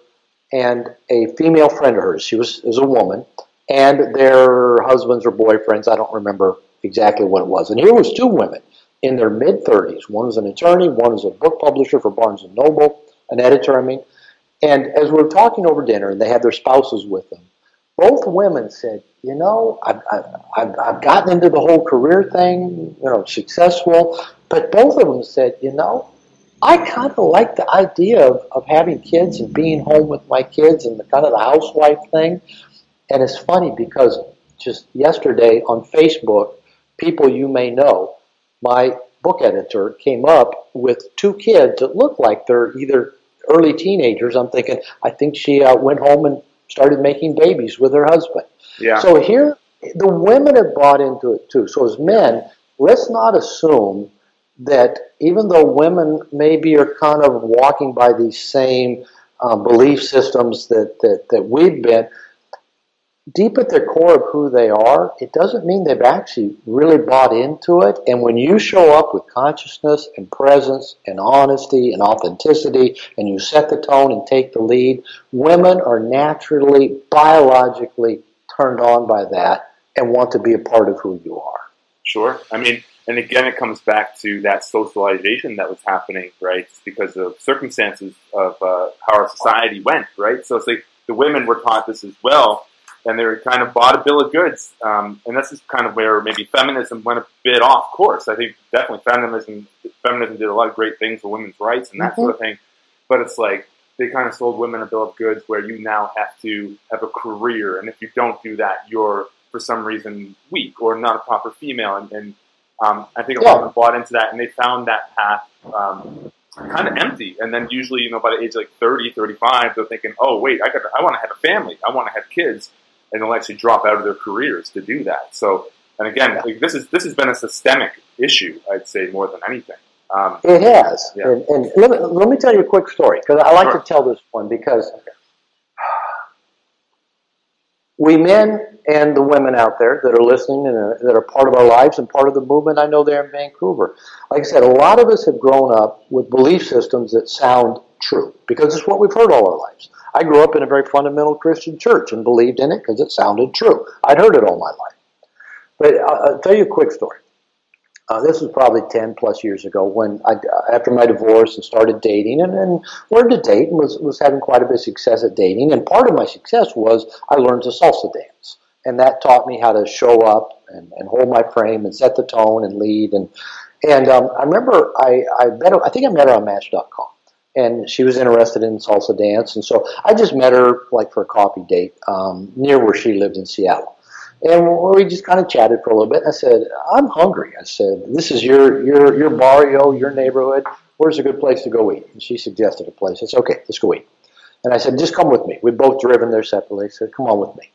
and a female friend of hers. She was, was a woman, and their husbands or boyfriends. I don't remember exactly what it was. And here was two women in their mid 30s. One was an attorney, one was a book publisher for Barnes and Noble, an editor, I mean. And as we were talking over dinner, and they had their spouses with them, both women said, "You know, I've, I've, I've gotten into the whole career thing, you know, successful." But both of them said, "You know, I kind of like the idea of, of having kids and being home with my kids and the kind of the housewife thing. And it's funny because just yesterday on Facebook, people you may know, my book editor came up with two kids that look like they're either early teenagers. I'm thinking, I think she uh, went home and started making babies with her husband. Yeah. So here, the women have bought into it too. So as men, let's not assume that even though women maybe are kind of walking by these same uh, belief systems that, that, that we've been, deep at the core of who they are, it doesn't mean they've actually really bought into it. And when you show up with consciousness and presence and honesty and authenticity and you set the tone and take the lead, women are naturally, biologically turned on by that and want to be a part of who you are. Sure. I mean, and again, it comes back to that socialization that was happening, right? Because of circumstances of uh, how our society went, right? So it's like the women were taught this as well, and they were kind of bought a bill of goods. Um, and this is kind of where maybe feminism went a bit off course. I think definitely feminism feminism did a lot of great things for women's rights and that mm-hmm. sort of thing. But it's like they kind of sold women a bill of goods where you now have to have a career, and if you don't do that, you're for some reason weak or not a proper female. And, and um, I think a lot of them bought into that, and they found that path um, kind of empty. And then usually, you know, by the age of like 30, 35, they're thinking, oh, wait, I, got I want to have a family. I want to have kids. And they'll actually drop out of their careers to do that. So, and again, yeah. like, this is this has been a systemic issue, I'd say, more than anything. Um, it has. Yeah. And, and let, me, let, me, tell you a quick story, because I like sure. to tell this one, because we men and the women out there that are listening and are, that are part of our lives and part of the movement I know there in Vancouver. Like I said, a lot of us have grown up with belief systems that sound true because it's what we've heard all our lives. I grew up in a very fundamental Christian church and believed in it because it sounded true. I'd heard it all my life. But I'll tell you a quick story. Uh, this was probably 10 plus years ago when I, after my divorce and started dating and, and learned to date and was, was having quite a bit of success at dating. And part of my success was I learned to salsa dance. And that taught me how to show up and, and hold my frame and set the tone and lead. And, and um, I remember I, I, met her, I think I met her on Match.com. And she was interested in salsa dance. And so I just met her like for a coffee date um, near where she lived in Seattle. And we just kind of chatted for a little bit. And I said, "I'm hungry." I said, "This is your your your barrio, your neighborhood. Where's a good place to go eat?" And she suggested a place. I said, "Okay, let's go eat." And I said, "Just come with me." We'd both driven there separately. I said, "Come on with me."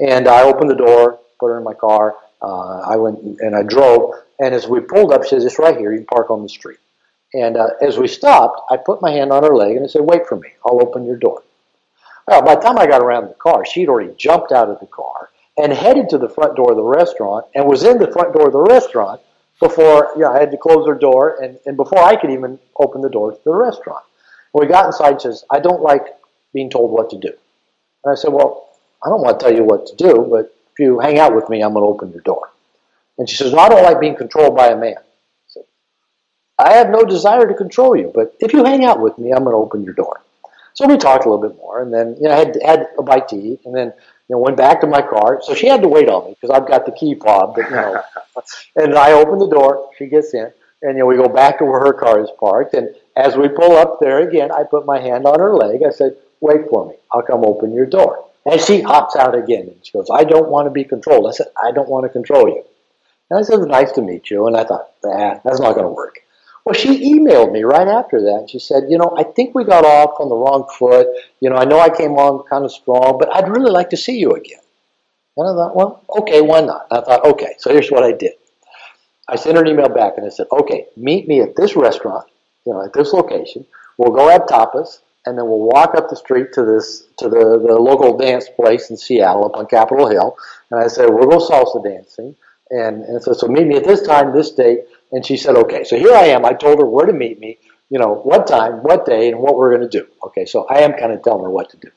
And I opened the door, put her in my car. Uh, I went and I drove. And as we pulled up, she says, "It's right here. You can park on the street." And uh, as we stopped, I put my hand on her leg and I said, "Wait for me. I'll open your door." Well, by the time I got around the car, she'd already jumped out of the car and headed to the front door of the restaurant and was in the front door of the restaurant before you know, I had to close her door and, and before I could even open the door to the restaurant. When we got inside, she says, I don't like being told what to do. And I said, Well, I don't want to tell you what to do, but if you hang out with me, I'm going to open your door. And she says, I don't like being controlled by a man. I said, I have no desire to control you, but if you hang out with me, I'm going to open your door. So we talked a little bit more, and then you know, I had had a bite to eat, and then you know, went back to my car. So she had to wait on me because I've got the key fob. But, you know, and I open the door. She gets in, and you know, we go back to where her car is parked. And as we pull up there again, I put my hand on her leg. I said, "Wait for me. I'll come open your door." And she hops out again, and she goes, "I don't want to be controlled." I said, "I don't want to control you." And I said, "Nice to meet you." And I thought, "Ah, that's not going to work." Well, she emailed me right after that. She said, you know, I think we got off on the wrong foot. You know, I know I came on kind of strong, but I'd really like to see you again. And I thought, well, okay, why not? And I thought, okay, so here's what I did. I sent her an email back and I said, okay, meet me at this restaurant, you know, at this location. We'll go have tapas, and then we'll walk up the street to this to the, the local dance place in Seattle up on Capitol Hill. And I said, we'll go salsa dancing. And, and so, so meet me at this time, this date. And she said, okay. So here I am. I told her where to meet me, you know, what time, what day, and what we're going to do. Okay, so I am kind of telling her what to do.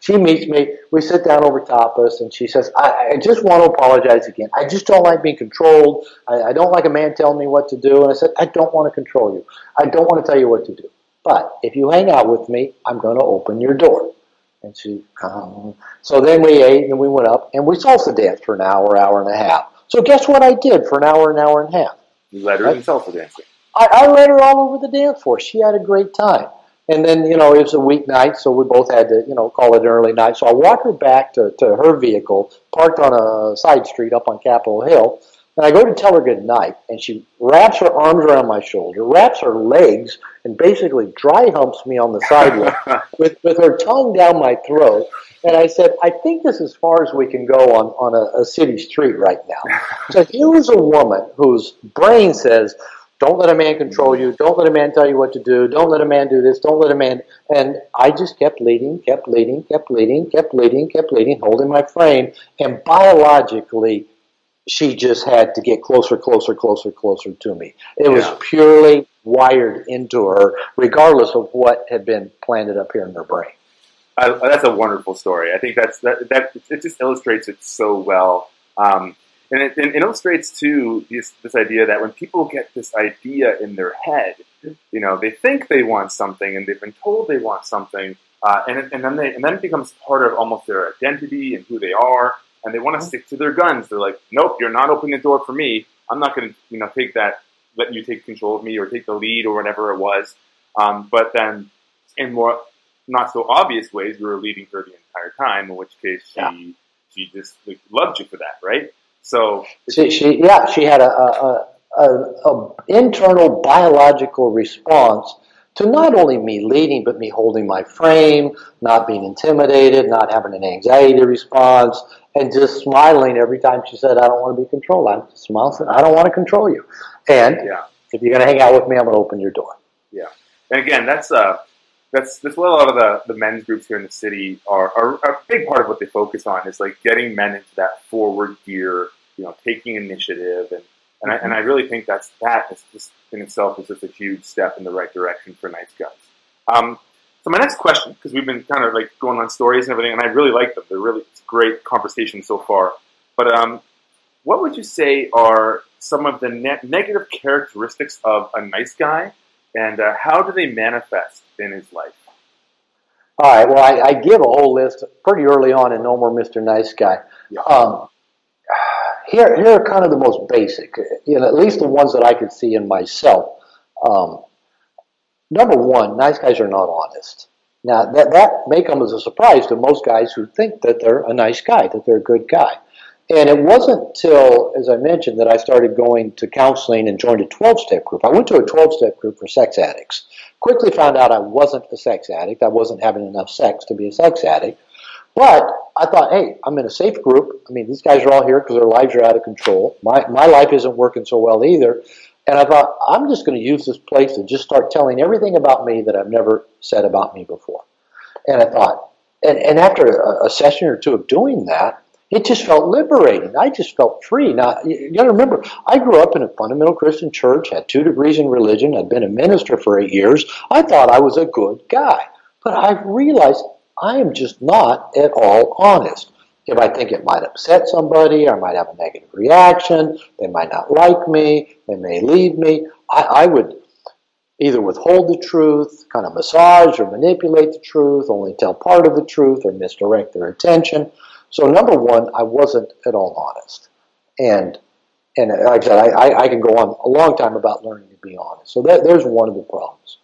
She meets me. We sit down over tapas, and she says, I, I just want to apologize again. I just don't like being controlled. I, I don't like a man telling me what to do. And I said, I don't want to control you. I don't want to tell you what to do. But if you hang out with me, I'm going to open your door. And she, um, so then we ate and we went up and we salsa danced for an hour, hour and a half. So guess what I did for an hour, an hour and a half? You led her in salsa dancing. I, I led her all over the dance floor. She had a great time. And then, you know, it was a weeknight, so we both had to, you know, call it an early night. So I walked her back to, to her vehicle, parked on a side street up on Capitol Hill, and I go to tell her good night, and she wraps her arms around my shoulder, wraps her legs, and basically dry humps me on the sidewalk with, with her tongue down my throat. And I said, I think this is as far as we can go on, on a, a city street right now. so here is a woman whose brain says, don't let a man control you. Don't let a man tell you what to do. Don't let a man do this. Don't let a man. And I just kept leading, kept leading, kept leading, kept leading, kept leading, holding my frame. And biologically, she just had to get closer, closer, closer, closer to me. It was purely wired into her, regardless of what had been planted up here in her brain. I, that's a wonderful story. I think that's that, that it just illustrates it so well. Um, and it, it illustrates too this, this idea that when people get this idea in their head, you know, they think they want something and they've been told they want something, uh, and, and then they and then it becomes part of almost their identity and who they are, and they want to stick to their guns. They're like, nope, you're not opening the door for me. I'm not going to, you know, take that, let you take control of me or take the lead or whatever it was. Um, but then, in more not so obvious ways, we were leading her the entire time. In which case, she yeah. she just like, loved you for that, right? So she, she yeah, she had a, a, a, a internal biological response to not only me leading, but me holding my frame, not being intimidated, not having an anxiety response, and just smiling every time she said, I don't want to be controlled. I just smile and said, I don't want to control you. And yeah. if you're going to hang out with me, I'm going to open your door. Yeah. And again, that's uh, that's that's what a lot of the, the men's groups here in the city are, are, are a big part of what they focus on is like getting men into that forward gear, you know, taking initiative and and I, and I really think that's that is just in itself is just a huge step in the right direction for nice guys. Um, so my next question, because we've been kind of like going on stories and everything, and I really like them. They're really great conversation so far. But um, what would you say are some of the ne- negative characteristics of a nice guy, and uh, how do they manifest in his life? All right. Well, I, I, give a whole list pretty early on in No More Mr. Nice Guy. Yeah. Um, here, here are kind of the most basic, you know, at least the ones that I could see in myself. Um, number one, nice guys are not honest. Now, that, that may come as a surprise to most guys who think that they're a nice guy, that they're a good guy. And it wasn't till, as I mentioned, that I started going to counseling and joined a 12 step group. I went to a 12 step group for sex addicts. Quickly found out I wasn't a sex addict. I wasn't having enough sex to be a sex addict. But I thought, hey, I'm in a safe group. I mean, these guys are all here because their lives are out of control. My, my life isn't working so well either. And I thought, I'm just going to use this place to just start telling everything about me that I've never said about me before. And I thought, and, and after a, a session or two of doing that, it just felt liberating. I just felt free. Now, you got to remember, I grew up in a fundamental Christian church, had two degrees in religion, I'd been a minister for eight years. I thought I was a good guy. But I realized I am just not at all honest. If I think it might upset somebody, I might have a negative reaction, they might not like me, they may leave me, I, I would either withhold the truth, kind of massage or manipulate the truth, only tell part of the truth, or misdirect their attention. So, number one, I wasn't at all honest. And and like I said, I, I, can go on a long time about learning to be honest. So that, there's one of the problems.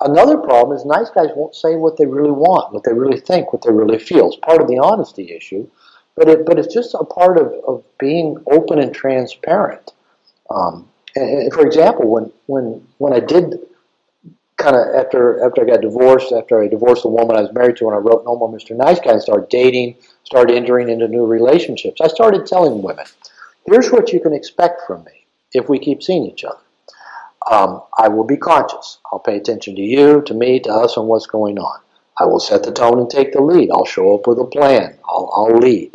Another problem is nice guys won't say what they really want, what they really think, what they really feel. It's part of the honesty issue, but it, but it's just a part of, of being open and transparent. Um, and, and for example, when when when I did kind of after after I got divorced, after I divorced the woman I was married to, and I wrote No More Mr. Nice Guy and started dating, started entering into new relationships, I started telling women, here's what you can expect from me if we keep seeing each other. Um, I will be conscious. I'll pay attention to you, to me, to us, and what's going on. I will set the tone and take the lead. I'll show up with a plan. I'll, I'll lead.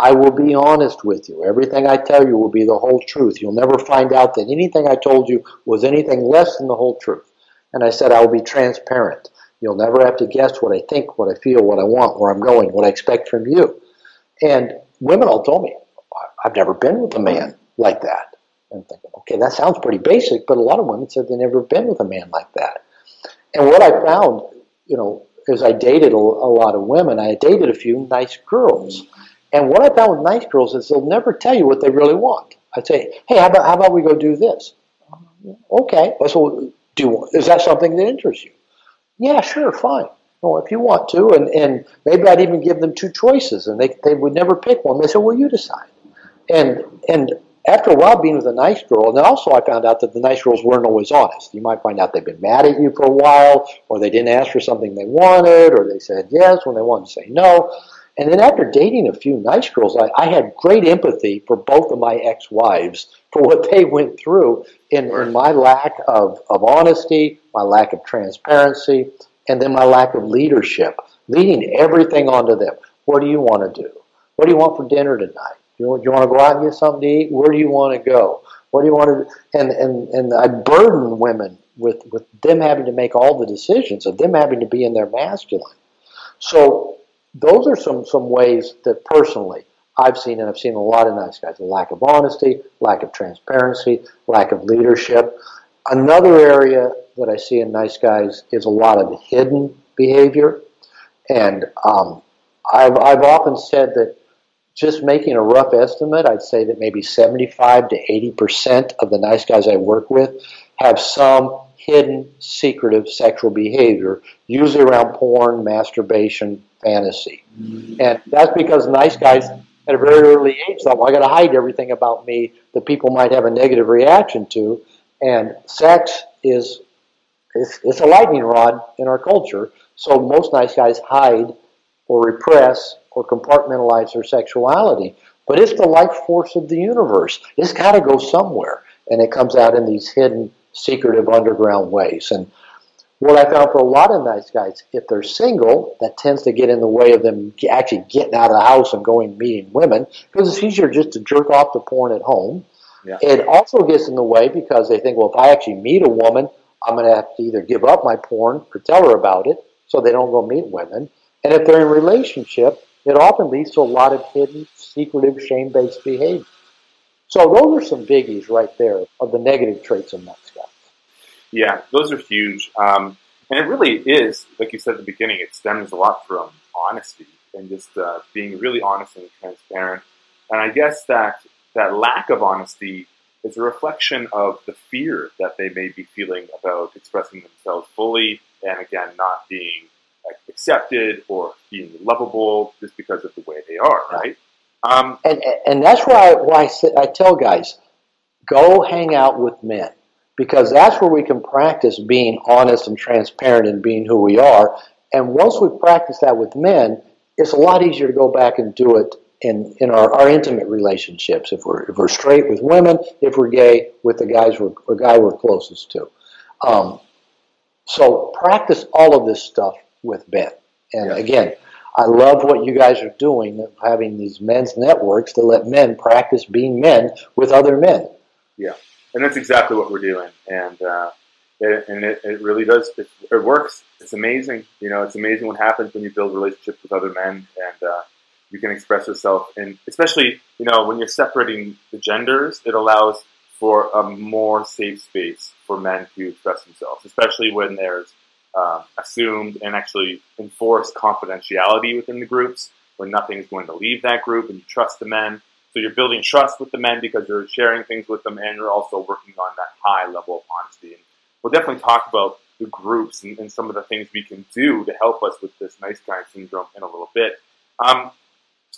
I will be honest with you. Everything I tell you will be the whole truth. You'll never find out that anything I told you was anything less than the whole truth. And I said I will be transparent. You'll never have to guess what I think, what I feel, what I want, where I'm going, what I expect from you. And women all told me, I've never been with a man like that. And I'm thinking, okay, that sounds pretty basic, but a lot of women said they've never been with a man like that. And what I found, you know, is I dated a, a lot of women. I dated a few nice girls. And what I found with nice girls is they'll never tell you what they really want. I'd say, hey, how about, how about we go do this? Okay. So do, is that something that interests you? Yeah, sure, fine. Well, if you want to, and, and maybe I'd even give them two choices, and they, they would never pick one. They said, well, you decide. And, and after a while being with a nice girl, and also I found out that the nice girls weren't always honest. You might find out they've been mad at you for a while, or they didn't ask for something they wanted, or they said yes when they wanted to say no. And then after dating a few nice girls, I, I had great empathy for both of my ex-wives for what they went through in, in my lack of, of honesty, my lack of transparency, and then my lack of leadership, leading everything onto them. What do you want to do? What do you want for dinner tonight? Do you, do you want to go out and get something to eat? Where do you want to go? What do you want to? And, and, and I burden women with, with them having to make all the decisions, of them having to be in their masculine. So those are some, some ways that personally I've seen, and I've seen a lot of nice guys, lack of honesty, lack of transparency, lack of leadership. Another area that I see in nice guys is a lot of hidden behavior. And um, I've, I've often said that just making a rough estimate, I'd say that maybe 75 to 80% of the nice guys I work with have some hidden, secretive sexual behavior, usually around porn, masturbation, fantasy. Mm-hmm. And that's because nice guys at a very early age thought, well, I got to hide everything about me that people might have a negative reaction to. And sex is it's, it's a lightning rod in our culture. So most nice guys hide or repress or compartmentalize their sexuality. But it's the life force of the universe. It's got to go somewhere. And it comes out in these hidden, secretive, underground ways. And what I found for a lot of nice guys, if they're single, that tends to get in the way of them actually getting out of the house and going meeting women because it's easier just to jerk off the porn at home. Yeah. It also gets in the way because they think, well, if I actually meet a woman, I'm going to have to either give up my porn or tell her about it so they don't go meet women. And if they're in a relationship, it often leads to a lot of hidden, secretive, shame based behavior. So those are some biggies right there of the negative traits of nice guys. Yeah, those are huge. Um, and it really is, like you said at the beginning, it stems a lot from honesty and just uh, being really honest and transparent. And I guess that that lack of honesty is a reflection of the fear that they may be feeling about expressing themselves fully, and again, not being like, accepted or being lovable just because of the way they are, right? Um, and and that's why why I, I tell guys, go hang out with men because that's where we can practice being honest and transparent and being who we are. And once we practice that with men, it's a lot easier to go back and do it in, in our, our intimate relationships. If we're, if we're straight with women, if we're gay with the guys we're, or guy we're closest to. Um, so practice all of this stuff with Ben. And again, I love what you guys are doing, having these men's networks to let men practice being men with other men. Yeah and that's exactly what we're doing. And uh, it, and it, it really does. It, it, works. It's amazing. You know, it's amazing what happens when you build relationships with other men and uh, you can express yourself. And especially, you know, when you're separating the genders, it allows for a more safe space for men to express themselves, especially when there's uh, assumed and actually enforced confidentiality within the groups, when nothing is going to leave that group and you trust the men. So you're building trust with the men because you're sharing things with them and you're also working on that high level of honesty. And we'll definitely talk about the groups and, and some of the things we can do to help us with this nice guy syndrome in a little bit. Um,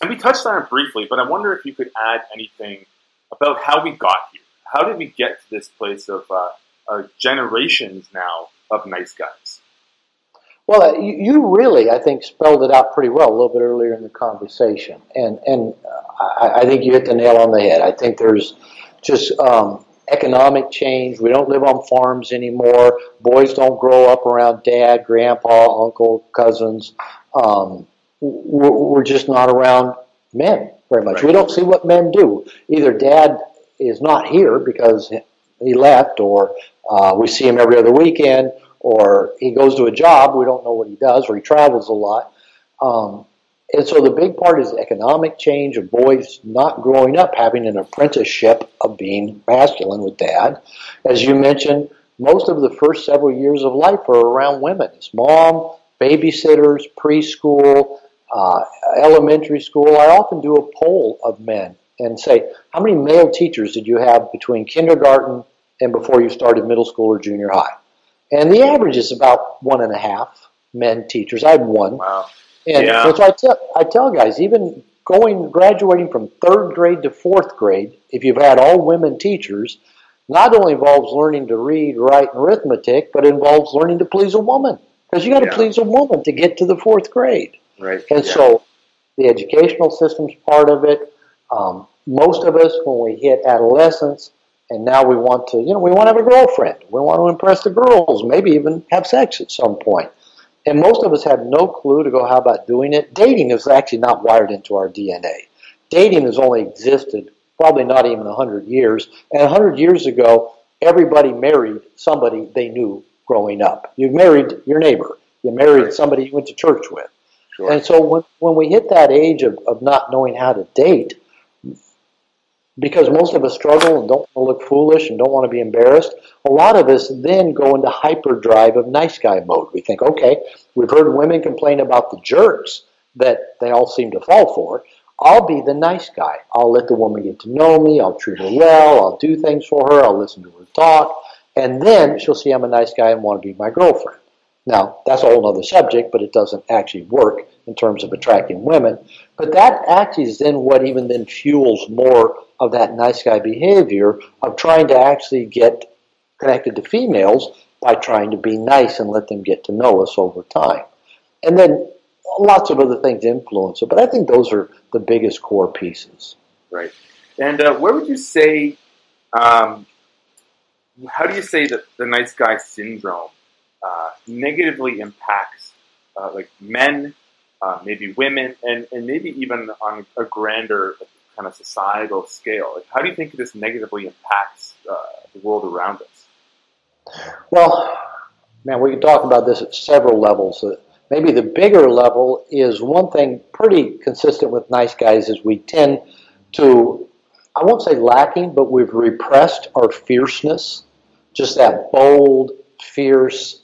and we touched on it briefly, but I wonder if you could add anything about how we got here. How did we get to this place of uh, uh, generations now of nice guys? Well, you, you really, I think, spelled it out pretty well a little bit earlier in the conversation, and and I, I think you hit the nail on the head. I think there's just um, economic change. We don't live on farms anymore. Boys don't grow up around dad, grandpa, uncle, cousins. Um, we're, we're, just not around men very much. Right. We don't see what men do. Either dad is not here because he left, or uh, we see him every other weekend, or he goes to a job, we don't know what he does, or he travels a lot. Um, and so the big part is economic change of boys not growing up having an apprenticeship of being masculine with dad. As you mentioned, most of the first several years of life are around women. It's mom, babysitters, preschool, uh, elementary school. I often do a poll of men and say, how many male teachers did you have between kindergarten and before you started middle school or junior high? And the average is about one and a half men teachers. I had one. Wow. And yeah. so I tell, I tell guys, even going, graduating from third grade to fourth grade, if you've had all women teachers, not only involves learning to read, write, and arithmetic, but involves learning to please a woman. Because you got to yeah. please a woman to get to the fourth grade. Right. And yeah. so the educational system's part of it. Um, most of us, when we hit adolescence, and now we want to, you know, we want to have a girlfriend. We want to impress the girls, maybe even have sex at some point. And most of us have no clue to go how about doing it. Dating is actually not wired into our DNA. Dating has only existed probably not even 100 years. And 100 years ago, everybody married somebody they knew growing up. You married your neighbor. You married somebody you went to church with. Sure. And so when, when we hit that age of, of not knowing how to date, because most of us struggle and don't want to look foolish and don't want to be embarrassed, a lot of us then go into hyperdrive of nice guy mode. We think, okay, we've heard women complain about the jerks that they all seem to fall for. I'll be the nice guy. I'll let the woman get to know me. I'll treat her well. I'll do things for her. I'll listen to her talk. And then she'll see I'm a nice guy and want to be my girlfriend. Now, that's a whole other subject, but it doesn't actually work in terms of attracting women. But that actually is then what even then fuels more of that nice guy behavior of trying to actually get connected to females by trying to be nice and let them get to know us over time. And then lots of other things influence it, but I think those are the biggest core pieces. Right. And uh, where would you say, um, how do you say that the nice guy syndrome uh, negatively impacts uh, like men, uh, maybe women, and, and maybe even on a grander kind of societal scale? Like, how do you think this negatively impacts uh, the world around us? Well, man, we can talk about this at several levels. Uh, maybe the bigger level is one thing pretty consistent with nice guys is we tend to, I won't say lacking, but we've repressed our fierceness, just that bold, fierce,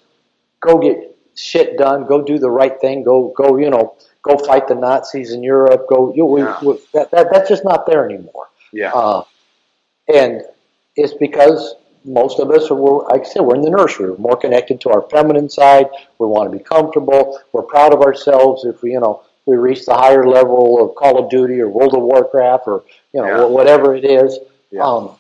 go get shit done, go do the right thing, go go you know go fight the Nazis in Europe, go you we, yeah. we, that, that that's just not there anymore. Yeah. Uh, and it's because most of us are, like I said, we're in the nursery. We're more connected to our feminine side. We want to be comfortable. We're proud of ourselves if we, you know, we reach the higher level of Call of Duty or World of Warcraft or you know yeah. whatever it is. Yeah. Um,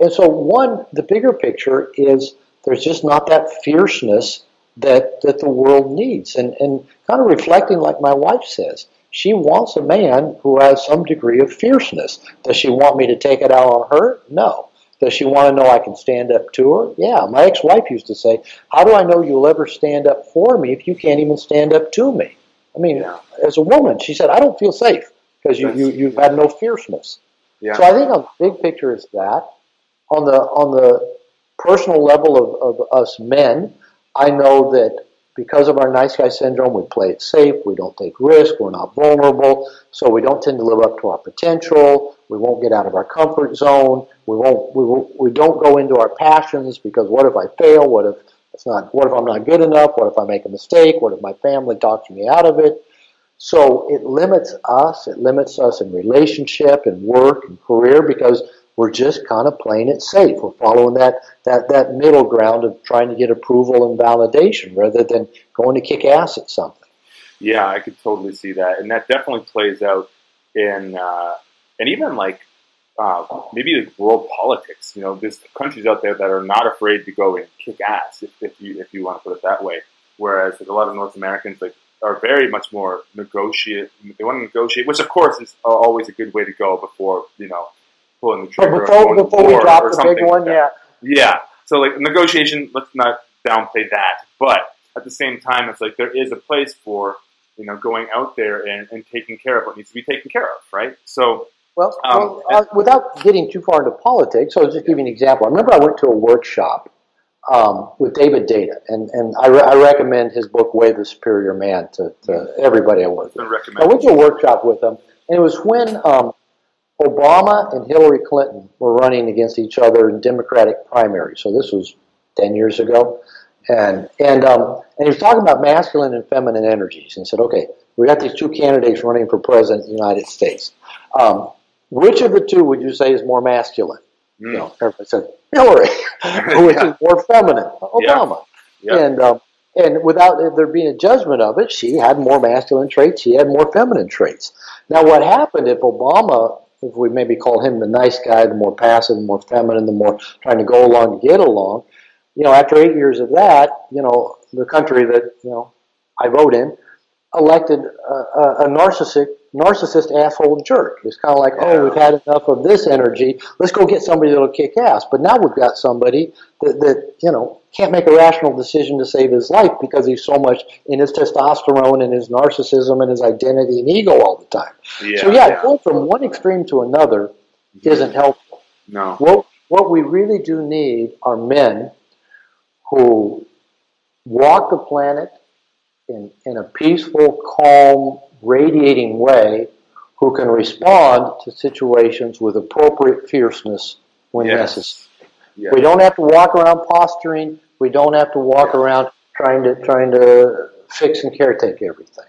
and so, one, the bigger picture is there's just not that fierceness that, that the world needs. And, and kind of reflecting like my wife says, she wants a man who has some degree of fierceness. Does she want me to take it out on her? No. Does she want to know I can stand up to her? Yeah. My ex wife used to say, How do I know you'll ever stand up for me if you can't even stand up to me? I mean, yeah. as a woman, she said, I don't feel safe because you, you, you've had no fierceness. Yeah. So I think on the big picture is that. On the, on the personal level of, of us men, I know that because of our nice guy syndrome, we play it safe, we don't take risk, we're not vulnerable, so we don't tend to live up to our potential, we won't get out of our comfort zone, we won't we, we don't go into our passions because what if I fail? What if it's not what if I'm not good enough? What if I make a mistake? What if my family talks me out of it? So it limits us, it limits us in relationship and work and career because we're just kind of playing it safe. We're following that, that, that middle ground of trying to get approval and validation rather than going to kick ass at something. Yeah, I could totally see that. And that definitely plays out in, uh, and even like uh, maybe like world politics. You know, there's countries out there that are not afraid to go and kick ass, if, if you if you want to put it that way. Whereas like, a lot of North Americans like are very much more negotiate. They want to negotiate, which of course is always a good way to go before you know pulling the trigger. before, before we drop the big one, like yeah. Yeah. So like negotiation, let's not downplay that. But at the same time, it's like there is a place for you know going out there and, and taking care of what needs to be taken care of, right? So. Well, um, well uh, without getting too far into politics, so I'll just give you an example. I remember I went to a workshop um, with David Deida, and, and I, re- I, recommend his book "Way the Superior Man" to, to everybody I work with. I went to a workshop with him, and it was when um, Obama and Hillary Clinton were running against each other in Democratic primaries. So this was 10 years ago. And, and, um, and he was talking about masculine and feminine energies. And he said, okay, we got these two candidates running for president of the United States. Um, which of the two would you say is more masculine? Mm. You know, everybody said Hillary, which yeah. is more feminine, Obama. Yeah. Yeah. And um, and without there being a judgment of it, she had more masculine traits, she had more feminine traits. Now, what happened if Obama if we maybe call him the nice guy, the more passive, the more feminine, the more trying to go along to get along. You know, after eight years of that, you know, the country that you know I vote in elected a, a, a narcissistic narcissist asshole jerk. It's kind of like, oh, yeah. oh, we've had enough of this energy. Let's go get somebody that'll kick ass. But now we've got somebody that, that you know can't make a rational decision to save his life because he's so much in his testosterone and his narcissism and his identity and ego all the time. Yeah, so yeah, yeah. going from one extreme to another mm-hmm. isn't helpful. No. What what we really do need are men who walk the planet in, in a peaceful, calm, radiating way who can respond to situations with appropriate fierceness when Yes. necessary. Yeah. We don't have to walk around posturing. We don't have to walk around trying to trying to fix and caretake everything.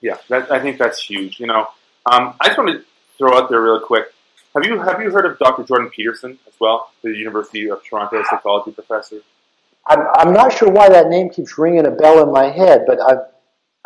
Yeah, that, I think that's huge. You know, um, I just want to throw out there real quick. Have you have you heard of Dr. Jordan Peterson as well, the University of Toronto psychology professor? I'm, I'm not sure why that name keeps ringing a bell in my head, but I've,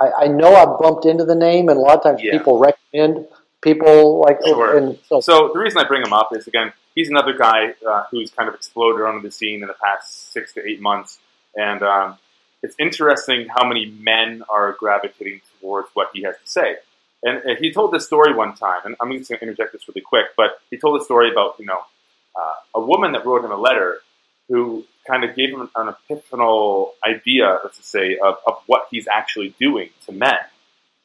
I I know I've bumped into the name, and a lot of times Yeah. people recommend people like Sure. and so So the reason I bring him up is again, he's another guy uh, who's kind of exploded onto the scene in the past six to eight months, and um, it's interesting how many men are gravitating towards what he has to say. And, and he told this story one time, and I'm just going to interject this really quick, but he told a story about you know uh, a woman that wrote him a letter who kind of gave him an epiphanal idea, let's say, of, of what he's actually doing to men.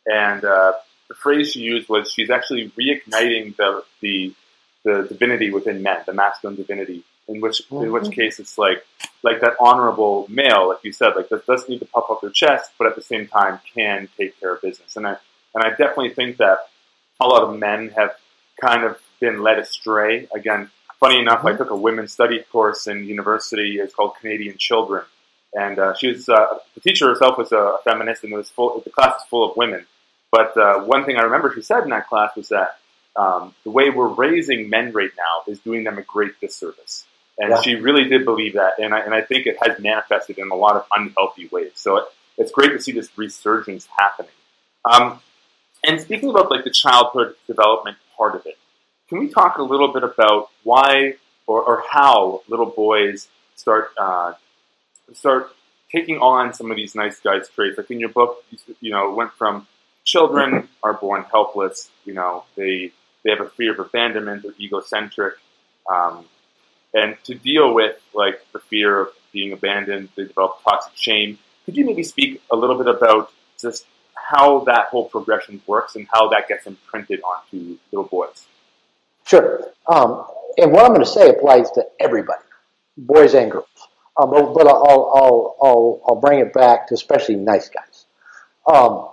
And uh, the phrase she used was she's actually reigniting the, the the divinity within men, the masculine divinity. In which in which Mhm. case it's like like that honorable male, like you said, like that doesn't need to puff up their chest, but at the same time can take care of business. And I and I definitely think that a lot of men have kind of been led astray. Again, funny enough, I took a women's study course in university. It's called Canadian Children, and uh, she was uh, the teacher herself was a feminist, and it was full. The class was full of women. But uh, one thing I remember she said in that class was that um, the way we're raising men right now is doing them a great disservice. And Yeah. she really did believe that, and I, and I think it has manifested in a lot of unhealthy ways. So it, it's great to see this resurgence happening. Um, and speaking about like the childhood development part of it, can we talk a little bit about why or, or how little boys start uh, start taking on some of these nice guys traits? Like in your book, you, know, went from children are born helpless. You know, they they have a fear of abandonment. They're egocentric, um, and to deal with like the fear of being abandoned, they develop toxic shame. Could you maybe speak a little bit about just how that whole progression works and how that gets imprinted onto little boys? Sure. Um, and what I'm going to say applies to everybody, boys and girls. Um, but but I'll, I'll, I'll, I'll bring it back to especially nice guys. Um,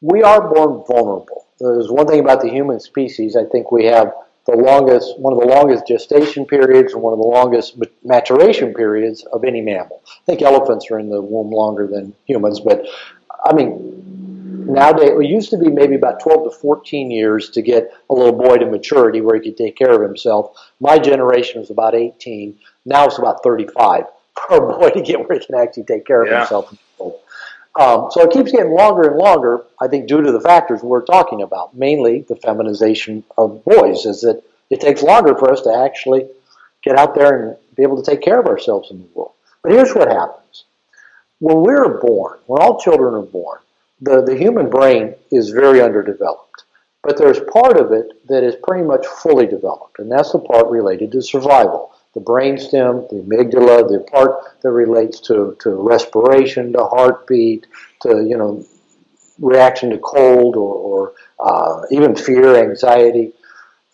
we are born vulnerable. There's one thing about the human species. I think we have the longest, one of the longest gestation periods and one of the longest maturation periods of any mammal. I think elephants are in the womb longer than humans, but I mean, nowadays it used to be maybe about 12 to 14 years to get a little boy to maturity where he could take care of himself. My generation was about 18. Now it's about 35 for a boy to get where he can actually take care of Yeah. himself. Um, so it keeps getting longer and longer, I think, due to the factors we're talking about, mainly the feminization of boys, is that it takes longer for us to actually get out there and be able to take care of ourselves in the world. But here's what happens. When we're born, when all children are born, the, the human brain is very underdeveloped. But there's part of it that is pretty much fully developed, and that's the part related to survival. The brainstem, the amygdala, the part that relates to, to respiration, to heartbeat, to you know reaction to cold or, or uh, even fear, anxiety.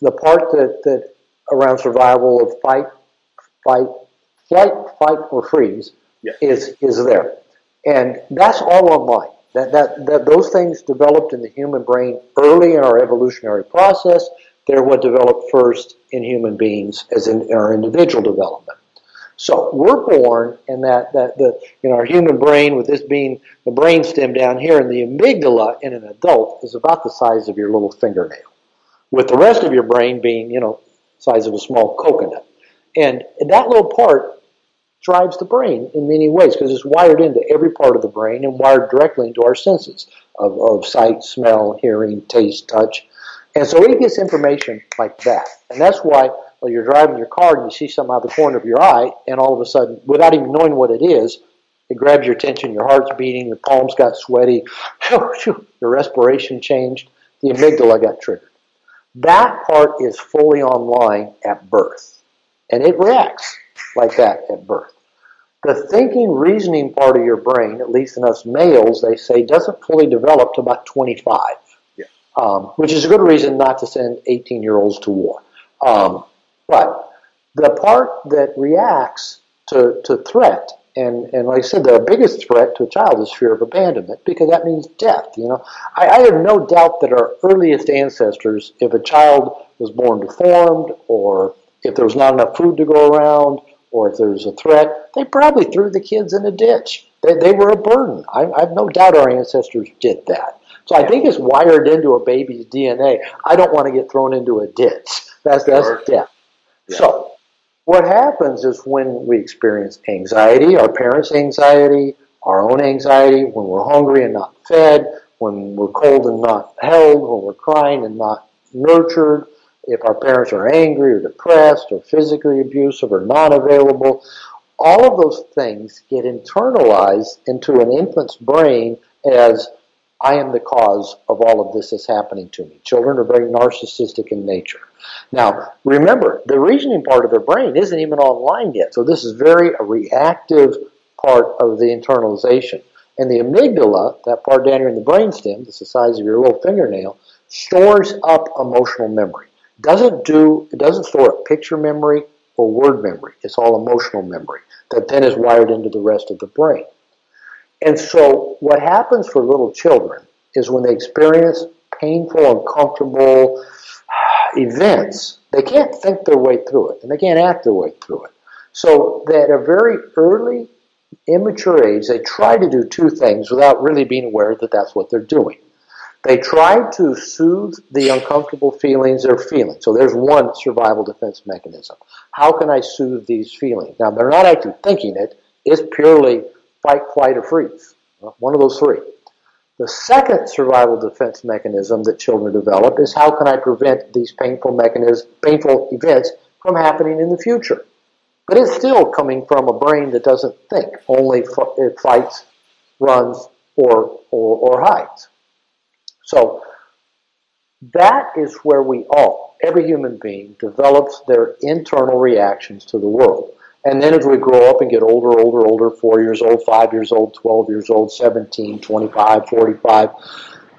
The part that, that around survival of fight, fight, flight, fight, or freeze Yeah. is is there, and that's all online. That, that, that those things developed in the human brain early in our evolutionary process. They're what developed first in human beings as in our individual development. So we're born, and that, that the in our human brain, with this being the brain stem down here, and the amygdala in an adult is about the size of your little fingernail, with the rest of your brain being, you know, size of a small coconut. And that little part drives the brain in many ways because it's wired into every part of the brain and wired directly into our senses of, of sight, smell, hearing, taste, touch. And so it gets information like that. And that's why well, you're driving your car and you see something out of the corner of your eye, and all of a sudden, without even knowing what it is, it grabs your attention, your heart's beating, your palms got sweaty, your respiration changed, the amygdala got triggered. That part is fully online at birth, and it reacts like that at birth. The thinking, reasoning part of your brain, at least in us males, they say, doesn't fully develop to about 25, Yeah. um, which is a good reason not to send 18 year olds to war. Um, but the part that reacts to, to threat and, and like I said, the biggest threat to a child is fear of abandonment because that means death. You know, I, I have no doubt that our earliest ancestors, if a child was born deformed, or if there was not enough food to go around, or if there was a threat, they probably threw the kids in a ditch. They, they were a burden. I, I have no doubt our ancestors did that. So I think it's wired into a baby's DNA. I don't want to get thrown into a ditch. That's that's Sure. death. Yeah. So what happens is when we experience anxiety, our parents' anxiety, our own anxiety, when we're hungry and not fed, when we're cold and not held, when we're crying and not nurtured, if our parents are angry or depressed or physically abusive or not available, all of those things get internalized into an infant's brain as I am the cause of all of this that's happening to me. Children are very narcissistic in nature. Now, remember, the reasoning part of their brain isn't even online yet, so this is very a reactive part of the internalization. And the amygdala, that part down here in the brainstem, that's the size of your little fingernail, stores up emotional memory. Doesn't do it doesn't store up picture memory or word memory. It's all emotional memory that then is wired into the rest of the brain. And so what happens for little children is when they experience painful, uncomfortable events, they can't think their way through it and they can't act their way through it. So that at a very early, immature age, they try to do two things without really being aware that that's what they're doing. They try to soothe the uncomfortable feelings they're feeling. So there's one survival defense mechanism. How can I soothe these feelings? Now, they're not actually thinking it, it's purely fight, flight, or freeze. One of those three. The second survival defense mechanism that children develop is how can I prevent these painful mechanisms, painful events from happening in the future? But it's still coming from a brain that doesn't think, only it fights, runs, or, or, or hides. So that is where we all, every human being, develops their internal reactions to the world. And then as we grow up and get older, older, older, four years old, five years old, 12 years old, 17, 25, 45,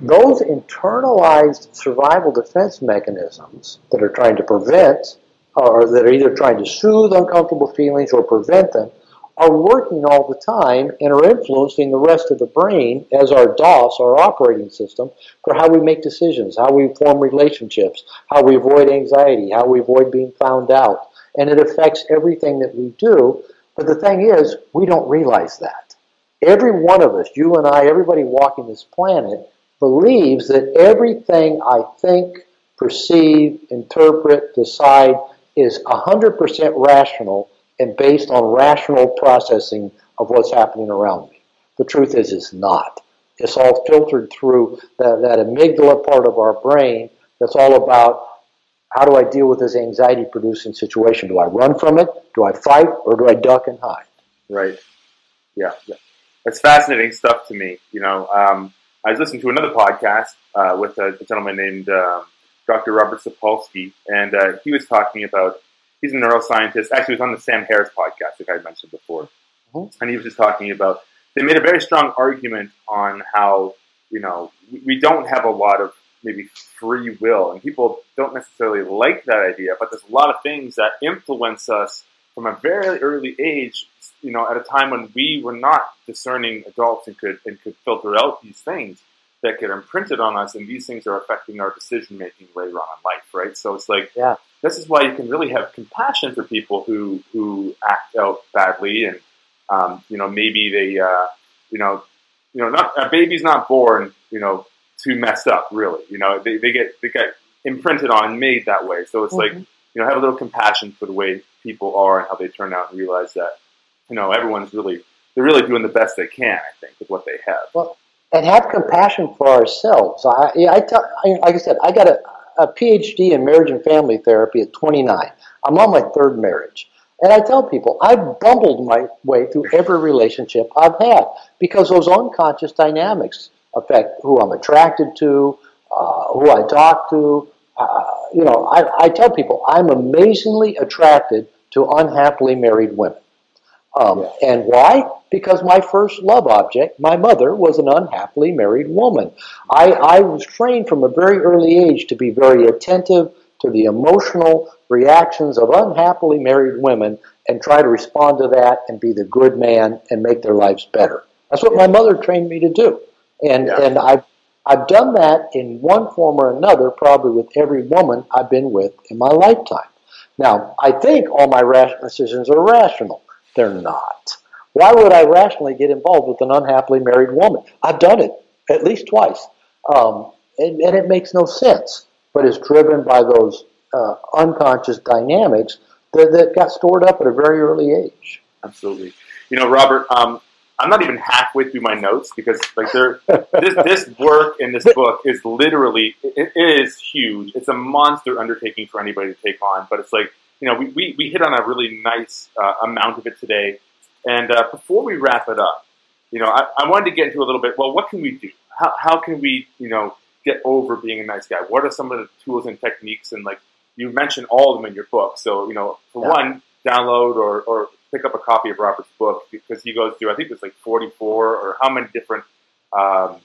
those internalized survival defense mechanisms that are trying to prevent or that are either trying to soothe uncomfortable feelings or prevent them are working all the time and are influencing the rest of the brain as our DOS, our operating system, for how we make decisions, how we form relationships, how we avoid anxiety, how we avoid being found out. And it affects everything that we do. But the thing is, we don't realize that. Every one of us, you and I, everybody walking this planet, believes that everything I think, perceive, interpret, decide is 100% rational and based on rational processing of what's happening around me. The truth is, it's not. It's all filtered through that, that amygdala part of our brain that's all about how do I deal with this anxiety producing situation? Do I run from it? Do I fight? Or do I duck and hide? Right. Yeah. yeah. That's fascinating stuff to me. You know, um, I was listening to another podcast uh, with a, gentleman named um Dr. Robert Sapolsky, and uh, he was talking about. He's a neuroscientist. Actually, he was on the Sam Harris podcast, like I mentioned before, Mhm. and he was just talking about. They made a very strong argument on how you know we- we don't have a lot of maybe free will, and people don't necessarily like that idea. But there's a lot of things that influence us from a very early age. You know, at a time when we were not discerning adults and could and could filter out these things that get imprinted on us, and these things are affecting our decision making later on in life, right? So it's like, Yeah. this is why you can really have compassion for people who who act out badly, and um, you know, maybe they, uh, you know, you know, not a baby's not born, you know, too messed up, really. You know, they, they get they get imprinted on and made that way. So it's like, Mhm. you know, have a little compassion for the way people are and how they turn out, and realize that, you know, everyone's really they're really doing the best they can, I think, with what they have. And have compassion for ourselves. I, I tell, I, like I said, I got a, a PhD in marriage and family therapy at 29. I'm on my third marriage. And I tell people, I've bumbled my way through every relationship I've had because those unconscious dynamics affect who I'm attracted to, uh, who I talk to. Uh, you know, I, I tell people I'm amazingly attracted to unhappily married women. Um, And why? Because my first love object, my mother, was an unhappily married woman. I, I was trained from a very early age to be very attentive to the emotional reactions of unhappily married women and try to respond to that and be the good man and make their lives better. That's what my mother trained me to do. And, yeah. and I've, I've done that in one form or another, probably with every woman I've been with in my lifetime. Now, I think all my rational decisions are rational. They're not. Why would I rationally get involved with an unhappily married woman? I've done it at least twice. Um, and, and, it makes no sense, but it's driven by those uh, unconscious dynamics that, that, got stored up at a very early age. Absolutely. You know, Robert, um, I'm not even halfway through my notes because like there, this this work in this book is literally it, it is huge. It's a monster undertaking for anybody to take on. But it's like you know we, we, we hit on a really nice uh, amount of it today. And uh, before we wrap it up, you know I, I wanted to get into a little bit. Well, what can we do? How how can we you know get over being a nice guy? What are some of the tools and techniques? And like you mentioned all of them in your book. So you know for yeah. one, download or, or pick up a copy of Robert's book because he goes through, I think it's like 44 or how many different um,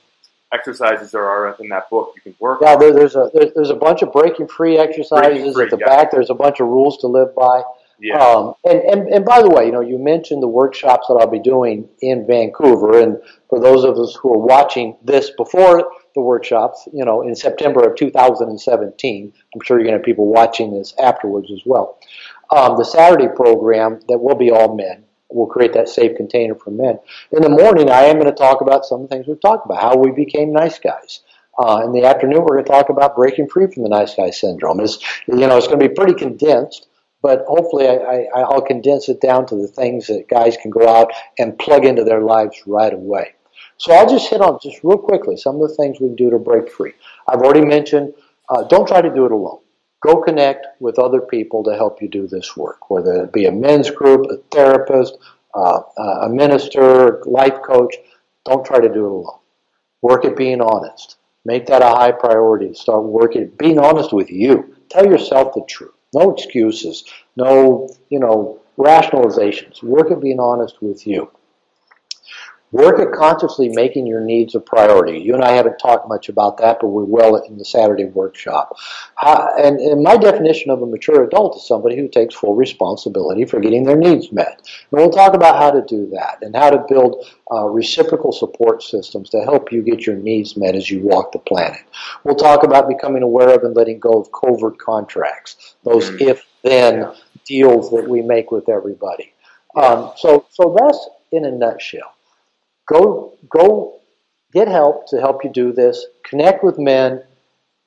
exercises there are in that book you can work yeah, there, there's, a, there's a bunch of breaking free exercises breaking free, at the yeah. back. There's a bunch of rules to live by. Yeah. Um, and, and, and by the way, you know, you mentioned the workshops that I'll be doing in Vancouver. And for those of us who are watching this before the workshops, you know, in September of 2017, I'm sure you're going to have people watching this afterwards as well um, the Saturday program that will be all men. We'll create that safe container for men. In the morning, I am going to talk about some of the things we've talked about, how we became nice guys. Uh, in the afternoon, we're going to talk about breaking free from the nice guy syndrome. It's, you know, it's going to be pretty condensed, but hopefully I, I, I'll condense it down to the things that guys can go out and plug into their lives right away. So I'll just hit on just real quickly some of the things we can do to break free. I've already mentioned uh, don't try to do it alone. Go connect with other people to help you do this work, whether it be a men's group, a therapist, uh, a minister, life coach. Don't try to do it alone. Work at being honest. Make that a high priority. Start working at being honest with you. Tell yourself the truth. No excuses. No, you know, rationalizations. Work at being honest with you. Work at consciously making your needs a priority. You and I haven't talked much about that, but we will in the Saturday workshop. And, and, my definition of a mature adult is somebody who takes full responsibility for getting their needs met. And we'll talk about how to do that and how to build uh, reciprocal support systems to help you get your needs met as you walk the planet. We'll talk about becoming aware of and letting go of covert contracts, those mm-hmm. if-then deals that we make with everybody. Um, so, so that's in a nutshell. Go, go get help to help you do this. Connect with men.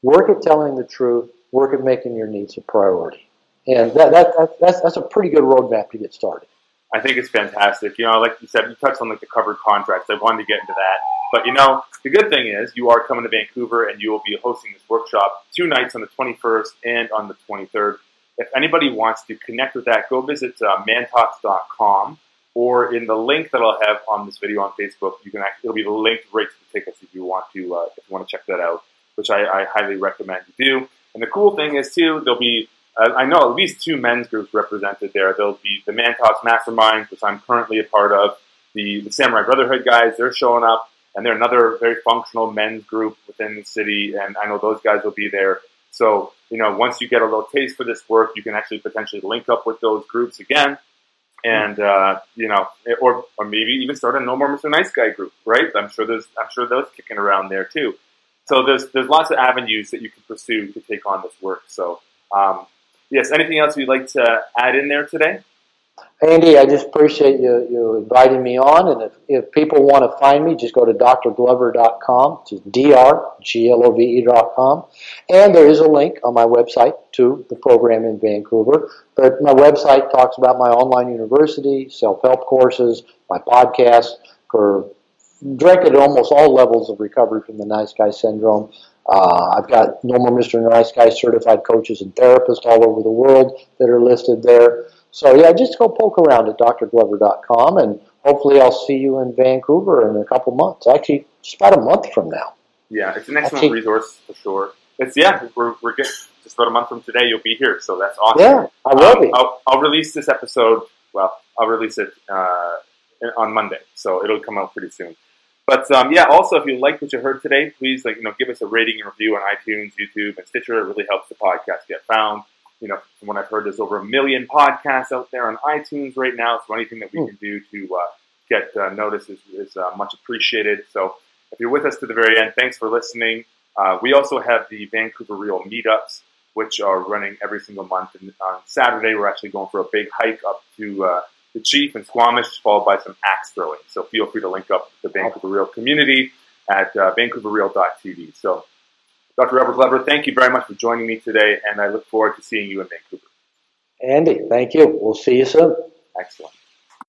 Work at telling the truth. Work at making your needs a priority. And that, that, that, that's, that's a pretty good roadmap to get started. I think it's fantastic. You know, like you said, you touched on like the covert contracts. I wanted to get into that. But you know, the good thing is you are coming to Vancouver and you will be hosting this workshop two nights on the 21st and on the 23rd. If anybody wants to connect with that, go visit uh, mantalks.com or in the link that I'll have on this video on Facebook, you can actually, it'll be the link right to the tickets if you want to, uh, if you want to check that out, which I, I, highly recommend you do. And the cool thing is too, there'll be, uh, I know at least two men's groups represented there. There'll be the Man Talks Masterminds, which I'm currently a part of. The, the Samurai Brotherhood guys, they're showing up, and they're another very functional men's group within the city, and I know those guys will be there. So, you know, once you get a little taste for this work, you can actually potentially link up with those groups again and uh, you know, or or maybe even start a No More Mr. Nice Guy group, right? I'm sure there's I'm sure those kicking around there too. So there's there's lots of avenues that you can pursue to take on this work. So um, yes, anything else you'd like to add in there today? Andy, I just appreciate you, you inviting me on. And if, if people want to find me, just go to drglover.com, to drglove.com. And there is a link on my website to the program in Vancouver. But my website talks about my online university, self-help courses, my podcast for directed at almost all levels of recovery from the nice guy syndrome. Uh, I've got No More Mr. Nice Guy certified coaches and therapists all over the world that are listed there. So yeah, just go poke around at drglover.com and hopefully I'll see you in Vancouver in a couple months. Actually, just about a month from now. Yeah, it's an excellent Actually, resource for sure. It's yeah, we're we're getting just about a month from today. You'll be here, so that's awesome. Yeah, I will um, be. I'll, I'll, release this episode. Well, I'll release it uh, on Monday, so it'll come out pretty soon. But um, yeah, also if you liked what you heard today, please like you know give us a rating and review on iTunes, YouTube, and Stitcher. It really helps the podcast get found you know, from what I've heard, there's over a million podcasts out there on iTunes right now. So anything that we mm. can do to uh, get uh, notice is, is uh, much appreciated. So if you're with us to the very end, thanks for listening. Uh, we also have the Vancouver Real meetups, which are running every single month. And on Saturday, we're actually going for a big hike up to uh, the Chief and Squamish, followed by some axe throwing. So feel free to link up with the Vancouver Real community at uh, vancouverreal.tv. So, Dr. Robert Glover, thank you very much for joining me today, and I look forward to seeing you in Vancouver. Andy, thank you. We'll see you soon. Excellent.